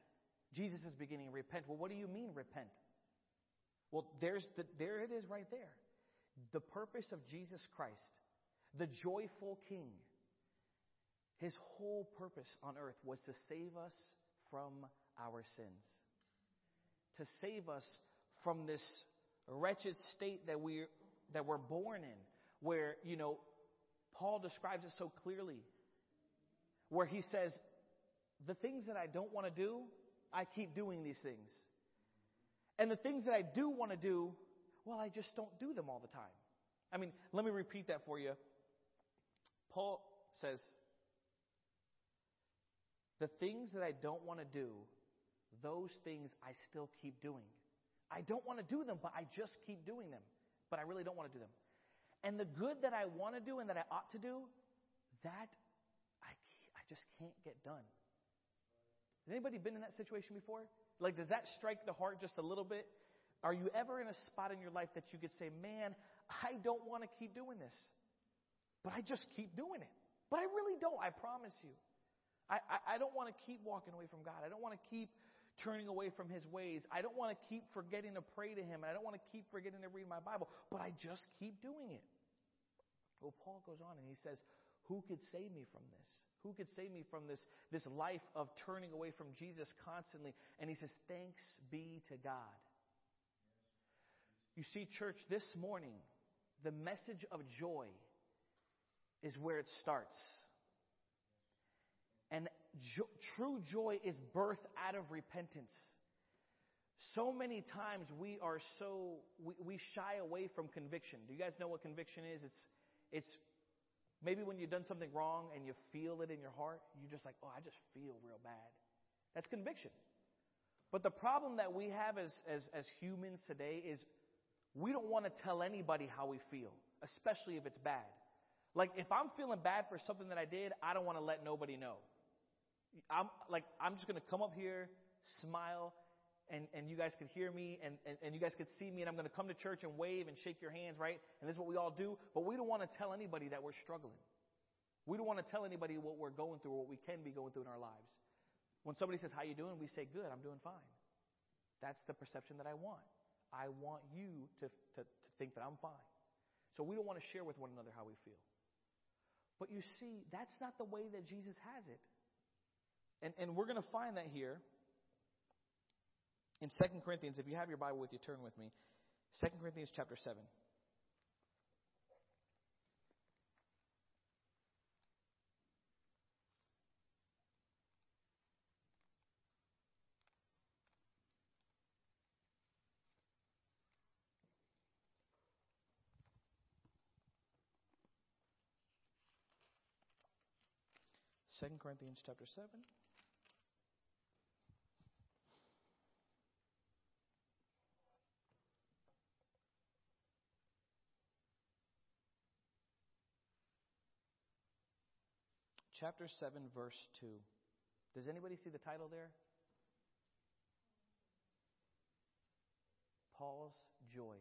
Jesus' beginning, repent. Well, what do you mean, repent? Well, there's the, there it is right there. The purpose of Jesus Christ, the joyful King, his whole purpose on earth was to save us from our sins, to save us from this wretched state that we're, that we're born in, where, you know, Paul describes it so clearly where he says, The things that I don't want to do, I keep doing these things. And the things that I do want to do, well, I just don't do them all the time. I mean, let me repeat that for you. Paul says, The things that I don't want to do, those things I still keep doing. I don't want to do them, but I just keep doing them. But I really don't want to do them. And the good that I want to do and that I ought to do, that just can't get done. Has anybody been in that situation before? Like, does that strike the heart just a little bit? Are you ever in a spot in your life that you could say, man, I don't want to keep doing this, but I just keep doing it? But I really don't, I promise you. I, I, I don't want to keep walking away from God. I don't want to keep turning away from His ways. I don't want to keep forgetting to pray to Him. And I don't want to keep forgetting to read my Bible, but I just keep doing it. Well, Paul goes on and he says, Who could save me from this? Who could save me from this, this life of turning away from Jesus constantly? And he says, Thanks be to God. You see, church, this morning, the message of joy is where it starts. And jo- true joy is birthed out of repentance. So many times we are so, we, we shy away from conviction. Do you guys know what conviction is? It's, it's Maybe when you've done something wrong and you feel it in your heart, you're just like, oh, I just feel real bad. That's conviction. But the problem that we have as, as, as humans today is we don't want to tell anybody how we feel, especially if it's bad. Like, if I'm feeling bad for something that I did, I don't want to let nobody know. I'm like, I'm just going to come up here, smile, and, and you guys could hear me and, and, and you guys could see me and I'm going to come to church and wave and shake your hands, right? And this is what we all do. But we don't want to tell anybody that we're struggling. We don't want to tell anybody what we're going through or what we can be going through in our lives. When somebody says, How you doing? we say, Good, I'm doing fine. That's the perception that I want. I want you to, to, to think that I'm fine. So we don't want to share with one another how we feel. But you see, that's not the way that Jesus has it. And, and we're going to find that here in 2 Corinthians. If you have your Bible with you, turn with me. 2 Corinthians chapter 7. 2 Corinthians chapter 7. Chapter 7, verse 2. Does anybody see the title there? Paul's joy.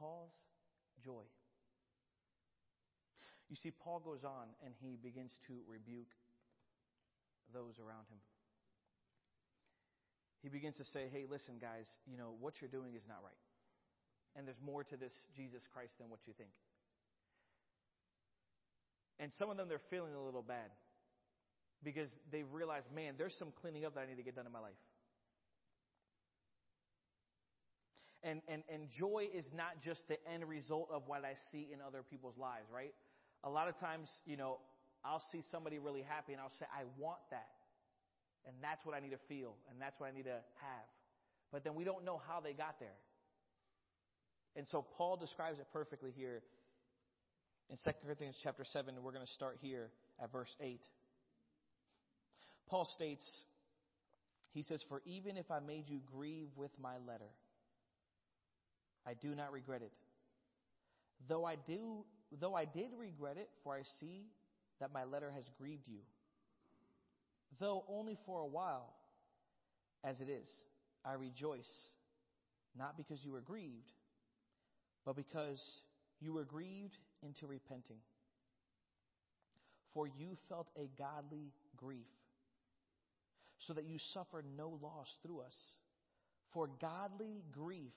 Paul's joy. You see, Paul goes on and he begins to rebuke those around him. He begins to say, hey, listen, guys, you know, what you're doing is not right. And there's more to this Jesus Christ than what you think. And some of them, they're feeling a little bad because they've realized, man, there's some cleaning up that I need to get done in my life. And, and, and joy is not just the end result of what I see in other people's lives, right? a lot of times, you know, I'll see somebody really happy and I'll say, I want that. And that's what I need to feel and that's what I need to have. But then we don't know how they got there. And so Paul describes it perfectly here in 2 Corinthians chapter 7. We're going to start here at verse 8. Paul states, he says, For even if I made you grieve with my letter, I do not regret it. Though I do though I did regret it, for I see that my letter has grieved you. Though only for a while, as it is, I rejoice, not because you were grieved, but because you were grieved into repenting. For you felt a godly grief, so that you suffered no loss through us. For godly grief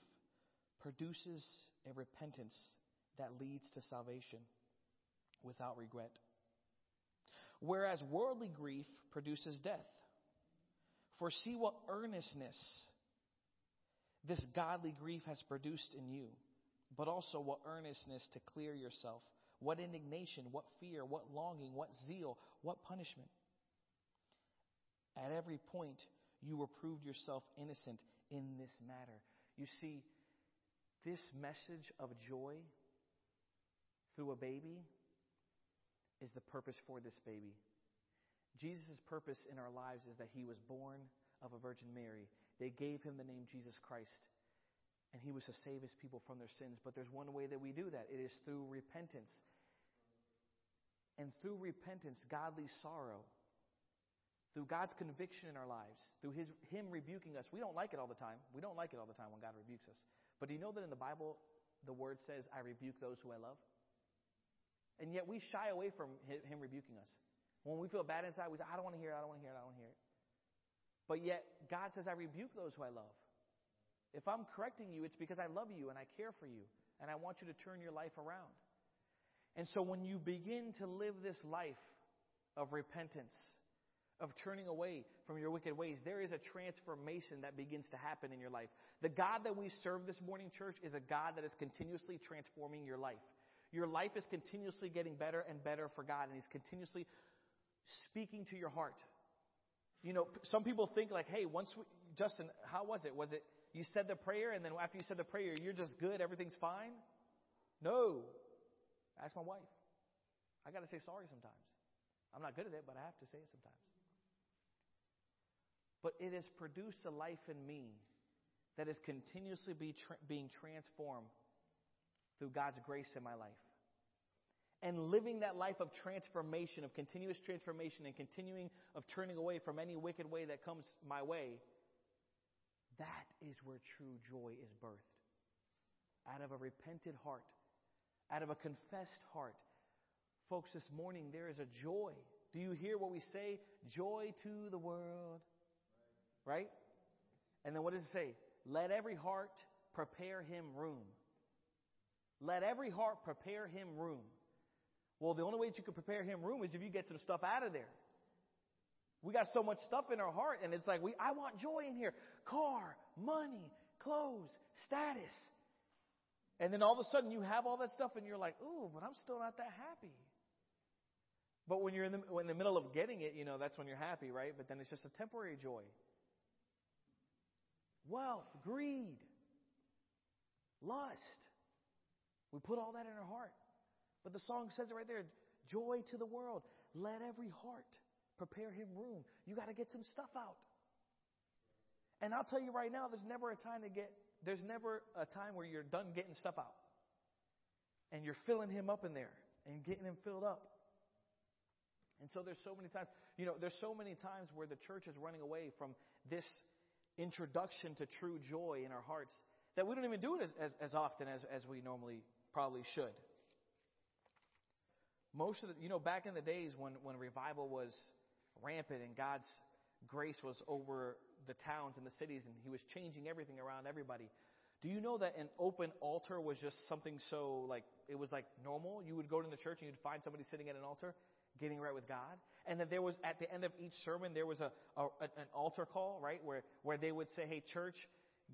produces a repentance that leads to salvation without regret. Whereas worldly grief produces death. For see what earnestness this godly grief has produced in you, but also what earnestness to clear yourself, what indignation, what fear, what longing, what zeal, what punishment. At every point, you proved yourself innocent in this matter. You see, this message of joy through a baby is the purpose for this baby. Jesus' purpose in our lives is that he was born of a Virgin Mary. They gave him the name Jesus Christ, and he was to save his people from their sins. But there's one way that we do that it is through repentance. And through repentance, godly sorrow, through God's conviction in our lives, through his, Him rebuking us. We don't like it all the time. We don't like it all the time when God rebukes us. But do you know that in the Bible, the word says, I rebuke those who I love? And yet we shy away from him rebuking us. When we feel bad inside, we say, I don't want to hear it, I don't want to hear it, I don't want to hear it. But yet, God says, I rebuke those who I love. If I'm correcting you, it's because I love you and I care for you and I want you to turn your life around. And so when you begin to live this life of repentance, of turning away from your wicked ways, there is a transformation that begins to happen in your life. The God that we serve this morning, church, is a God that is continuously transforming your life. Your life is continuously getting better and better for God, and He's continuously speaking to your heart. You know, some people think like, hey, once we, Justin, how was it? Was it you said the prayer, and then after you said the prayer, you're just good, everything's fine? No. Ask my wife. I got to say sorry sometimes. I'm not good at it, but I have to say it sometimes. But it has produced a life in me that is continuously be tra- being transformed through God's grace in my life. And living that life of transformation, of continuous transformation, and continuing of turning away from any wicked way that comes my way, that is where true joy is birthed. Out of a repented heart, out of a confessed heart. Folks, this morning there is a joy. Do you hear what we say? Joy to the world. Right? And then what does it say? Let every heart prepare him room. Let every heart prepare him room. Well, the only way that you can prepare him room is if you get some stuff out of there. We got so much stuff in our heart, and it's like we I want joy in here. Car, money, clothes, status. And then all of a sudden you have all that stuff and you're like, ooh, but I'm still not that happy. But when you're in the, in the middle of getting it, you know, that's when you're happy, right? But then it's just a temporary joy. Wealth, greed, lust. We put all that in our heart. But the song says it right there joy to the world. Let every heart prepare him room. You got to get some stuff out. And I'll tell you right now, there's never a time to get, there's never a time where you're done getting stuff out. And you're filling him up in there and getting him filled up. And so there's so many times, you know, there's so many times where the church is running away from this introduction to true joy in our hearts that we don't even do it as, as, as often as, as we normally probably should. Most of the, you know, back in the days when, when revival was rampant and God's grace was over the towns and the cities and He was changing everything around everybody. Do you know that an open altar was just something so like, it was like normal? You would go to the church and you'd find somebody sitting at an altar getting right with God. And that there was, at the end of each sermon, there was a, a an altar call, right? Where, where they would say, hey, church,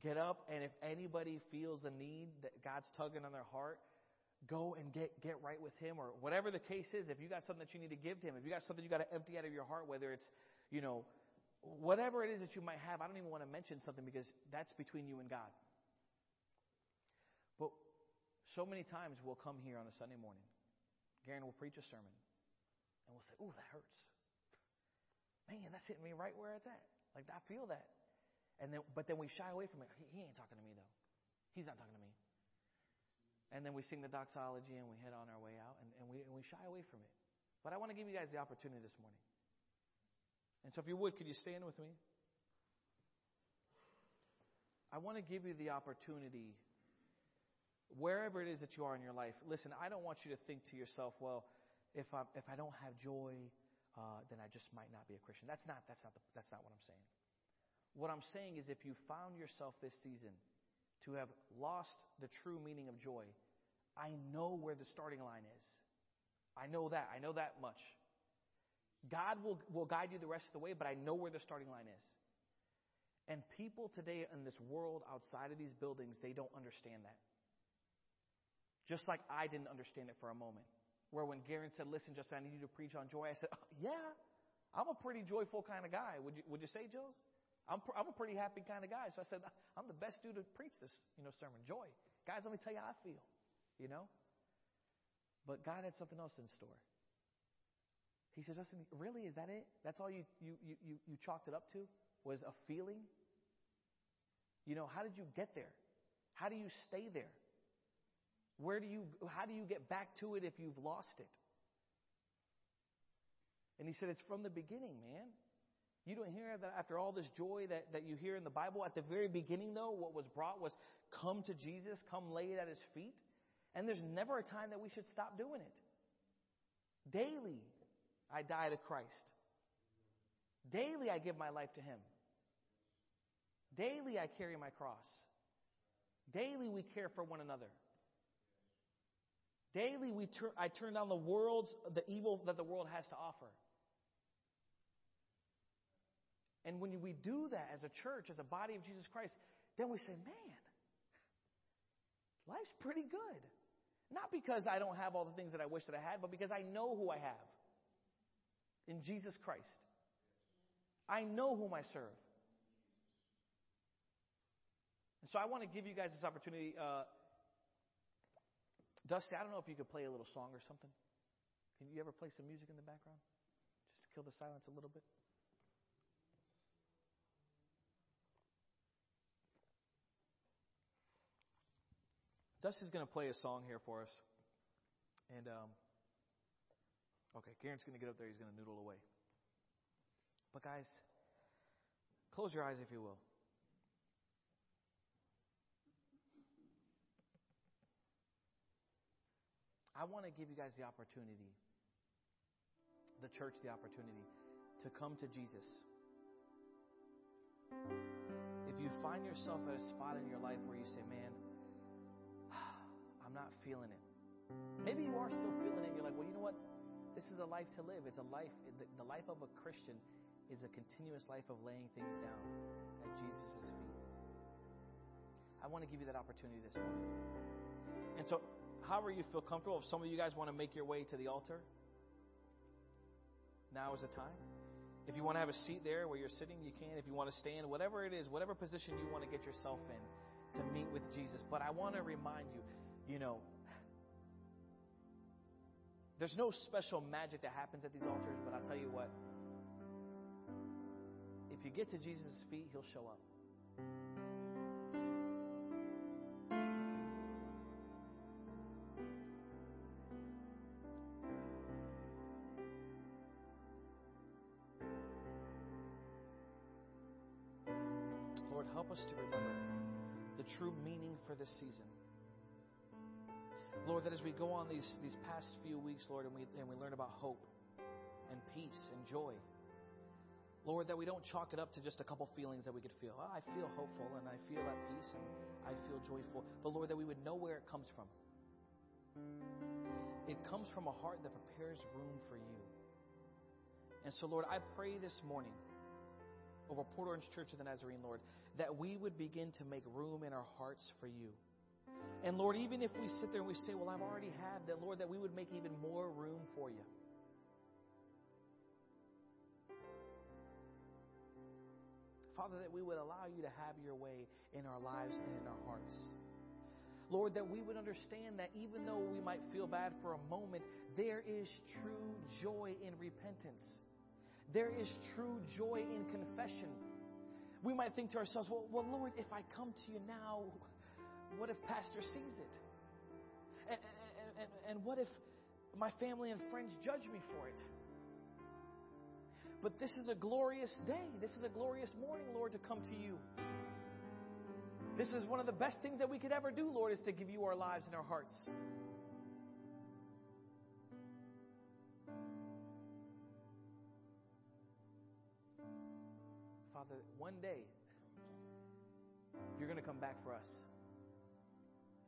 get up. And if anybody feels a need that God's tugging on their heart, go and get, get right with him or whatever the case is. If you got something that you need to give to him, if you got something you got to empty out of your heart, whether it's, you know, whatever it is that you might have, I don't even want to mention something because that's between you and God. But so many times we'll come here on a Sunday morning. Garen will preach a sermon. And we'll say, ooh, that hurts. Man, that's hitting me right where it's at. Like, I feel that. And then, but then we shy away from it. He, he ain't talking to me, though. He's not talking to me. And then we sing the doxology and we head on our way out and, and, we, and we shy away from it. But I want to give you guys the opportunity this morning. And so, if you would, could you stand with me? I want to give you the opportunity, wherever it is that you are in your life. Listen, I don't want you to think to yourself, well, if I, if I don't have joy, uh, then I just might not be a Christian. That's not, that's, not the, that's not what I'm saying. What I'm saying is if you found yourself this season to have lost the true meaning of joy, I know where the starting line is. I know that. I know that much. God will, will guide you the rest of the way, but I know where the starting line is. And people today in this world outside of these buildings, they don't understand that. Just like I didn't understand it for a moment. Where when Garen said, Listen, Justin, I need you to preach on joy, I said, oh, Yeah, I'm a pretty joyful kind of guy. Would you, would you say, Jules? I'm, pr- I'm a pretty happy kind of guy. So I said, I'm the best dude to preach this, you know, sermon. Joy. Guys, let me tell you how I feel, you know? But God had something else in store. He said, Justin, really? Is that it? That's all you, you, you, you, you chalked it up to? Was a feeling? You know, how did you get there? How do you stay there? Where do you, how do you get back to it if you've lost it? And he said, it's from the beginning, man. You don't hear that after all this joy that, that you hear in the Bible. At the very beginning, though, what was brought was come to Jesus, come lay it at his feet. And there's never a time that we should stop doing it. Daily, I die to Christ. Daily I give my life to Him. Daily I carry my cross. Daily we care for one another. Daily we tur- I turn down the world's the evil that the world has to offer. And when we do that as a church, as a body of Jesus Christ, then we say, man, life's pretty good. Not because I don't have all the things that I wish that I had, but because I know who I have in Jesus Christ. I know whom I serve. And so I want to give you guys this opportunity. Uh, Dusty, I don't know if you could play a little song or something. Can you ever play some music in the background? Just to kill the silence a little bit. Dusty's going to play a song here for us. And um, Okay, Garen's going to get up there. He's going to noodle away. But, guys, close your eyes if you will. I want to give you guys the opportunity, the church, the opportunity to come to Jesus. If you find yourself at a spot in your life where you say, man, not feeling it. Maybe you are still feeling it. You're like, well, you know what? This is a life to live. It's a life. The, life of a Christian is a continuous life of laying things down at Jesus' feet. I want to give you that opportunity this morning. And so, however you feel comfortable, if some of you guys want to make your way to the altar, now is the time. If you want to have a seat there where you're sitting, you can. If you want to stand, whatever it is, whatever position you want to get yourself in to meet with Jesus. But I want to remind you, you know, there's no special magic that happens at these altars, but I'll tell you what. If you get to Jesus' feet, he'll show up. Lord, help us to remember the true meaning for this season. Lord, that as we go on these, these past few weeks, Lord, and we, and we learn about hope and peace and joy, Lord, that we don't chalk it up to just a couple feelings that we could feel. Oh, I feel hopeful and I feel at peace and I feel joyful. But Lord, that we would know where it comes from. It comes from a heart that prepares room for you. And so, Lord, I pray this morning over Port Orange Church of the Nazarene, Lord, that we would begin to make room in our hearts for you. And Lord, even if we sit there and we say, Well, I've already had that, Lord, that we would make even more room for you. Father, that we would allow you to have your way in our lives and in our hearts. Lord, that we would understand that even though we might feel bad for a moment, there is true joy in repentance. There is true joy in confession. We might think to ourselves, well, well Lord, if I come to you now, what if Pastor sees it? And, and, and, and what if my family and friends judge me for it? But this is a glorious day. This is a glorious morning, Lord, to come to you. This is one of the best things that we could ever do, Lord, is to give you our lives and our hearts. Father, one day you're going to come back for us.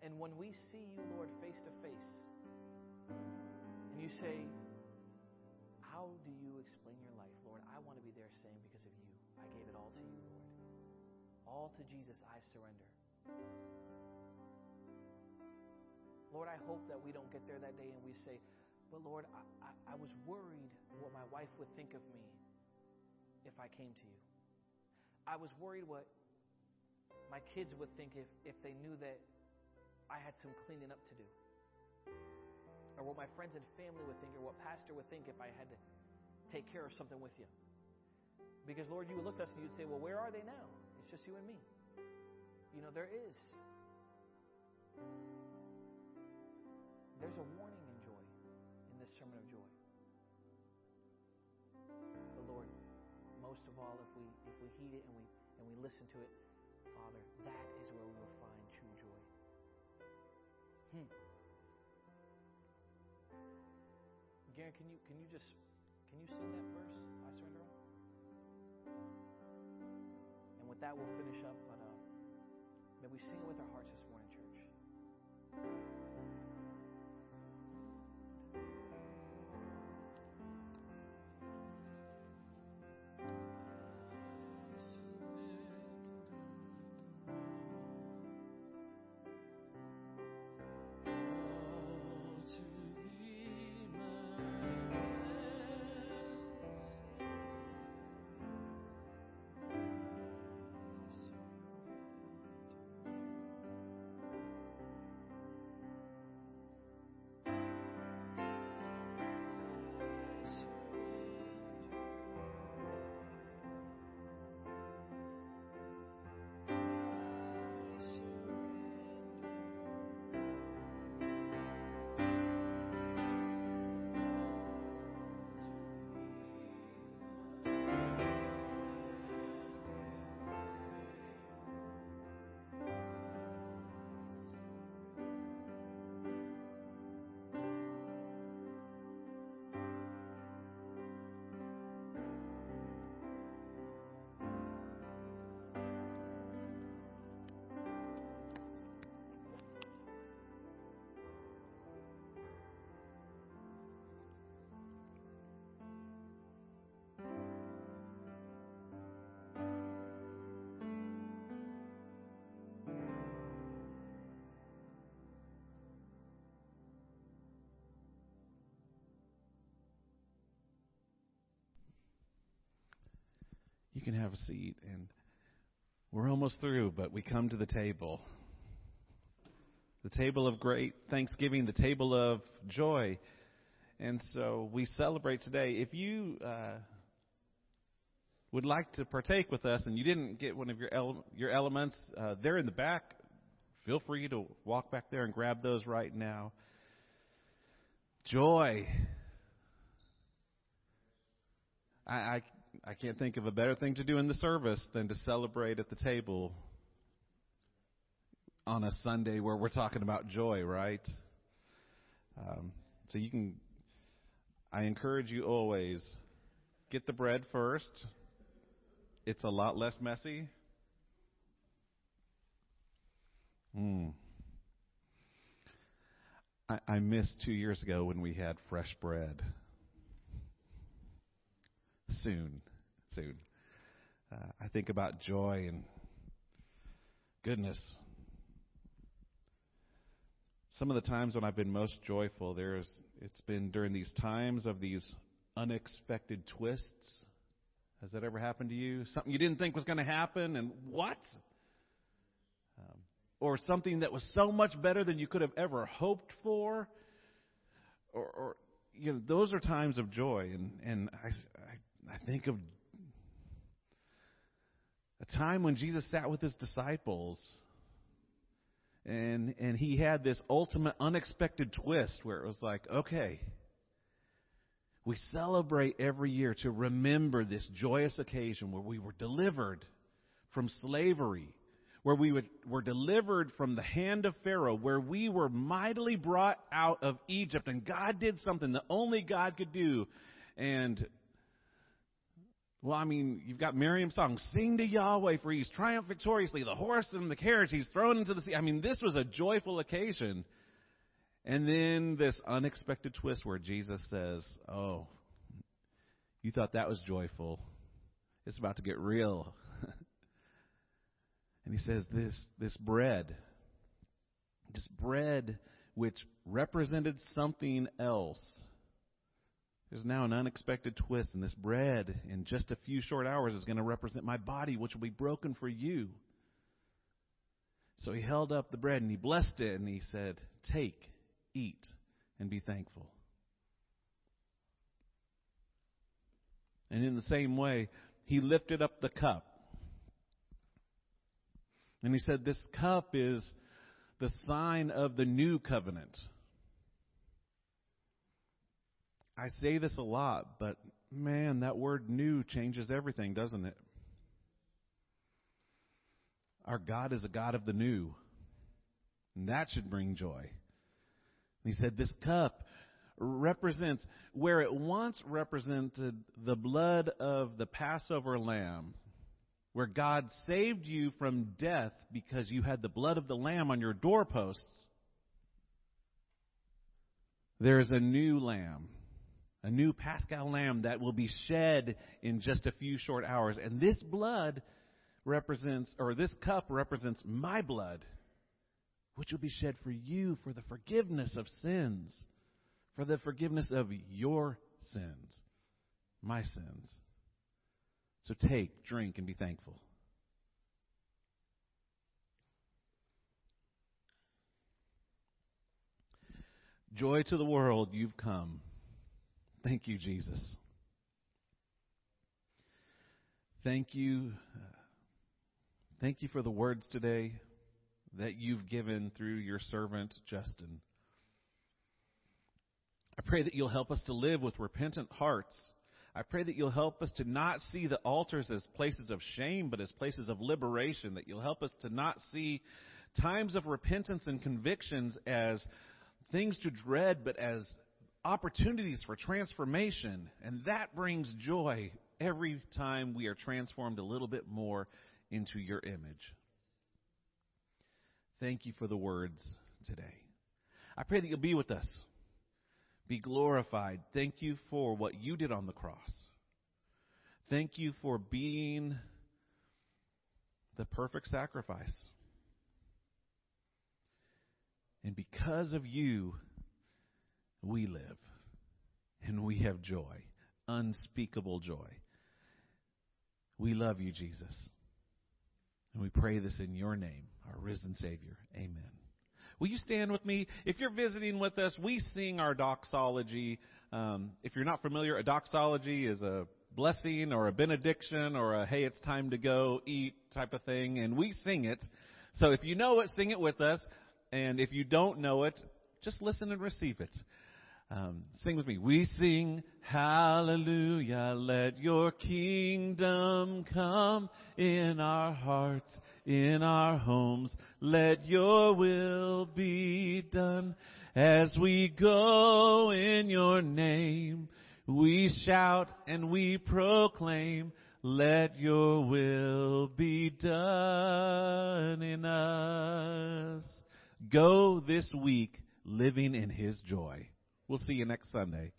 And when we see you, Lord, face to face, and you say, How do you explain your life, Lord? I want to be there saying, Because of you, I gave it all to you, Lord. All to Jesus I surrender. Lord, I hope that we don't get there that day and we say, But Lord, I, I, I was worried what my wife would think of me if I came to you. I was worried what my kids would think if, if they knew that I had some cleaning up to do. Or what my friends and family would think, or what pastor would think if I had to take care of something with you. Because, Lord, you would look at us and you'd say, Well, where are they now? It's just you and me. You know, there is. There's a warning in joy, in this sermon of joy. The Lord, most of all, if we if we heed it and we and we listen to it, Father, that is where we will. Hmm. Garen, can you can you just can you sing that verse? I surrender all. And with that, we'll finish up. But uh, may we sing it with our hearts this morning, church. Can have a seat. And we're almost through, but we come to the table. The table of great thanksgiving, the table of joy. And so we celebrate today. If you uh, would like to partake with us and you didn't get one of your ele- your elements, uh, they're in the back. Feel free to walk back there and grab those right now. Joy. I, I I can't think of a better thing to do in the service than to celebrate at the table on a Sunday where we're talking about joy, right? Um, so you can. I encourage you always get the bread first. It's a lot less messy. Hmm. I, I missed two years ago when we had fresh bread. Soon, soon. Uh, I think about joy and goodness. Some of the times when I've been most joyful, there's it's been during these times of these unexpected twists. Has that ever happened to you? Something you didn't think was going to happen, and what? Um, or something that was so much better than you could have ever hoped for, or, or you know, those are times of joy, and and I, I I think of time when Jesus sat with his disciples and and he had this ultimate unexpected twist where it was like, okay, we celebrate every year to remember this joyous occasion where we were delivered from slavery, where we would, were delivered from the hand of Pharaoh, where we were mightily brought out of Egypt, and God did something that only God could do. And well, I mean, you've got Miriam's song, Sing to Yahweh, for he's triumphed victoriously. The horse and the carriage he's thrown into the sea. I mean, this was a joyful occasion. And then this unexpected twist where Jesus says, Oh, you thought that was joyful. It's about to get real. and he says, This this bread, this bread which represented something else there's now an unexpected twist, and this bread in just a few short hours is going to represent my body, which will be broken for you. So he held up the bread and he blessed it and he said, Take, eat, and be thankful. And in the same way, he lifted up the cup. And he said, This cup is the sign of the new covenant. I say this a lot, but man, that word new changes everything, doesn't it? Our God is a God of the new. And that should bring joy. And he said, This cup represents where it once represented the blood of the Passover lamb, where God saved you from death because you had the blood of the lamb on your doorposts. There is a new lamb a new paschal lamb that will be shed in just a few short hours. And this blood represents, or this cup represents my blood, which will be shed for you for the forgiveness of sins, for the forgiveness of your sins, my sins. So take, drink, and be thankful. Joy to the world, you've come. Thank you, Jesus. Thank you. Uh, thank you for the words today that you've given through your servant, Justin. I pray that you'll help us to live with repentant hearts. I pray that you'll help us to not see the altars as places of shame, but as places of liberation. That you'll help us to not see times of repentance and convictions as things to dread, but as opportunities for transformation, and that brings joy every time we are transformed a little bit more into your image. Thank you for the words today. I pray that you'll be with us. Be glorified. Thank you for what you did on the cross. Thank you for being the perfect sacrifice. And because of you, we live and we have joy, unspeakable joy. We love you, Jesus. And we pray this in your name, our risen Savior. Amen. Will you stand with me? If you're visiting with us, we sing our doxology. Um, if you're not familiar, a doxology is a blessing or a benediction or a hey, it's time to go eat type of thing, and we sing it. So if you know it, sing it with us. And if you don't know it, just listen and receive it. Um, sing with me. We sing Hallelujah. Let your kingdom come in our hearts, in our homes. Let your will be done as we go in your name. We shout and we proclaim. Let your will be done in us. Go this week living in his joy. We'll see you next Sunday.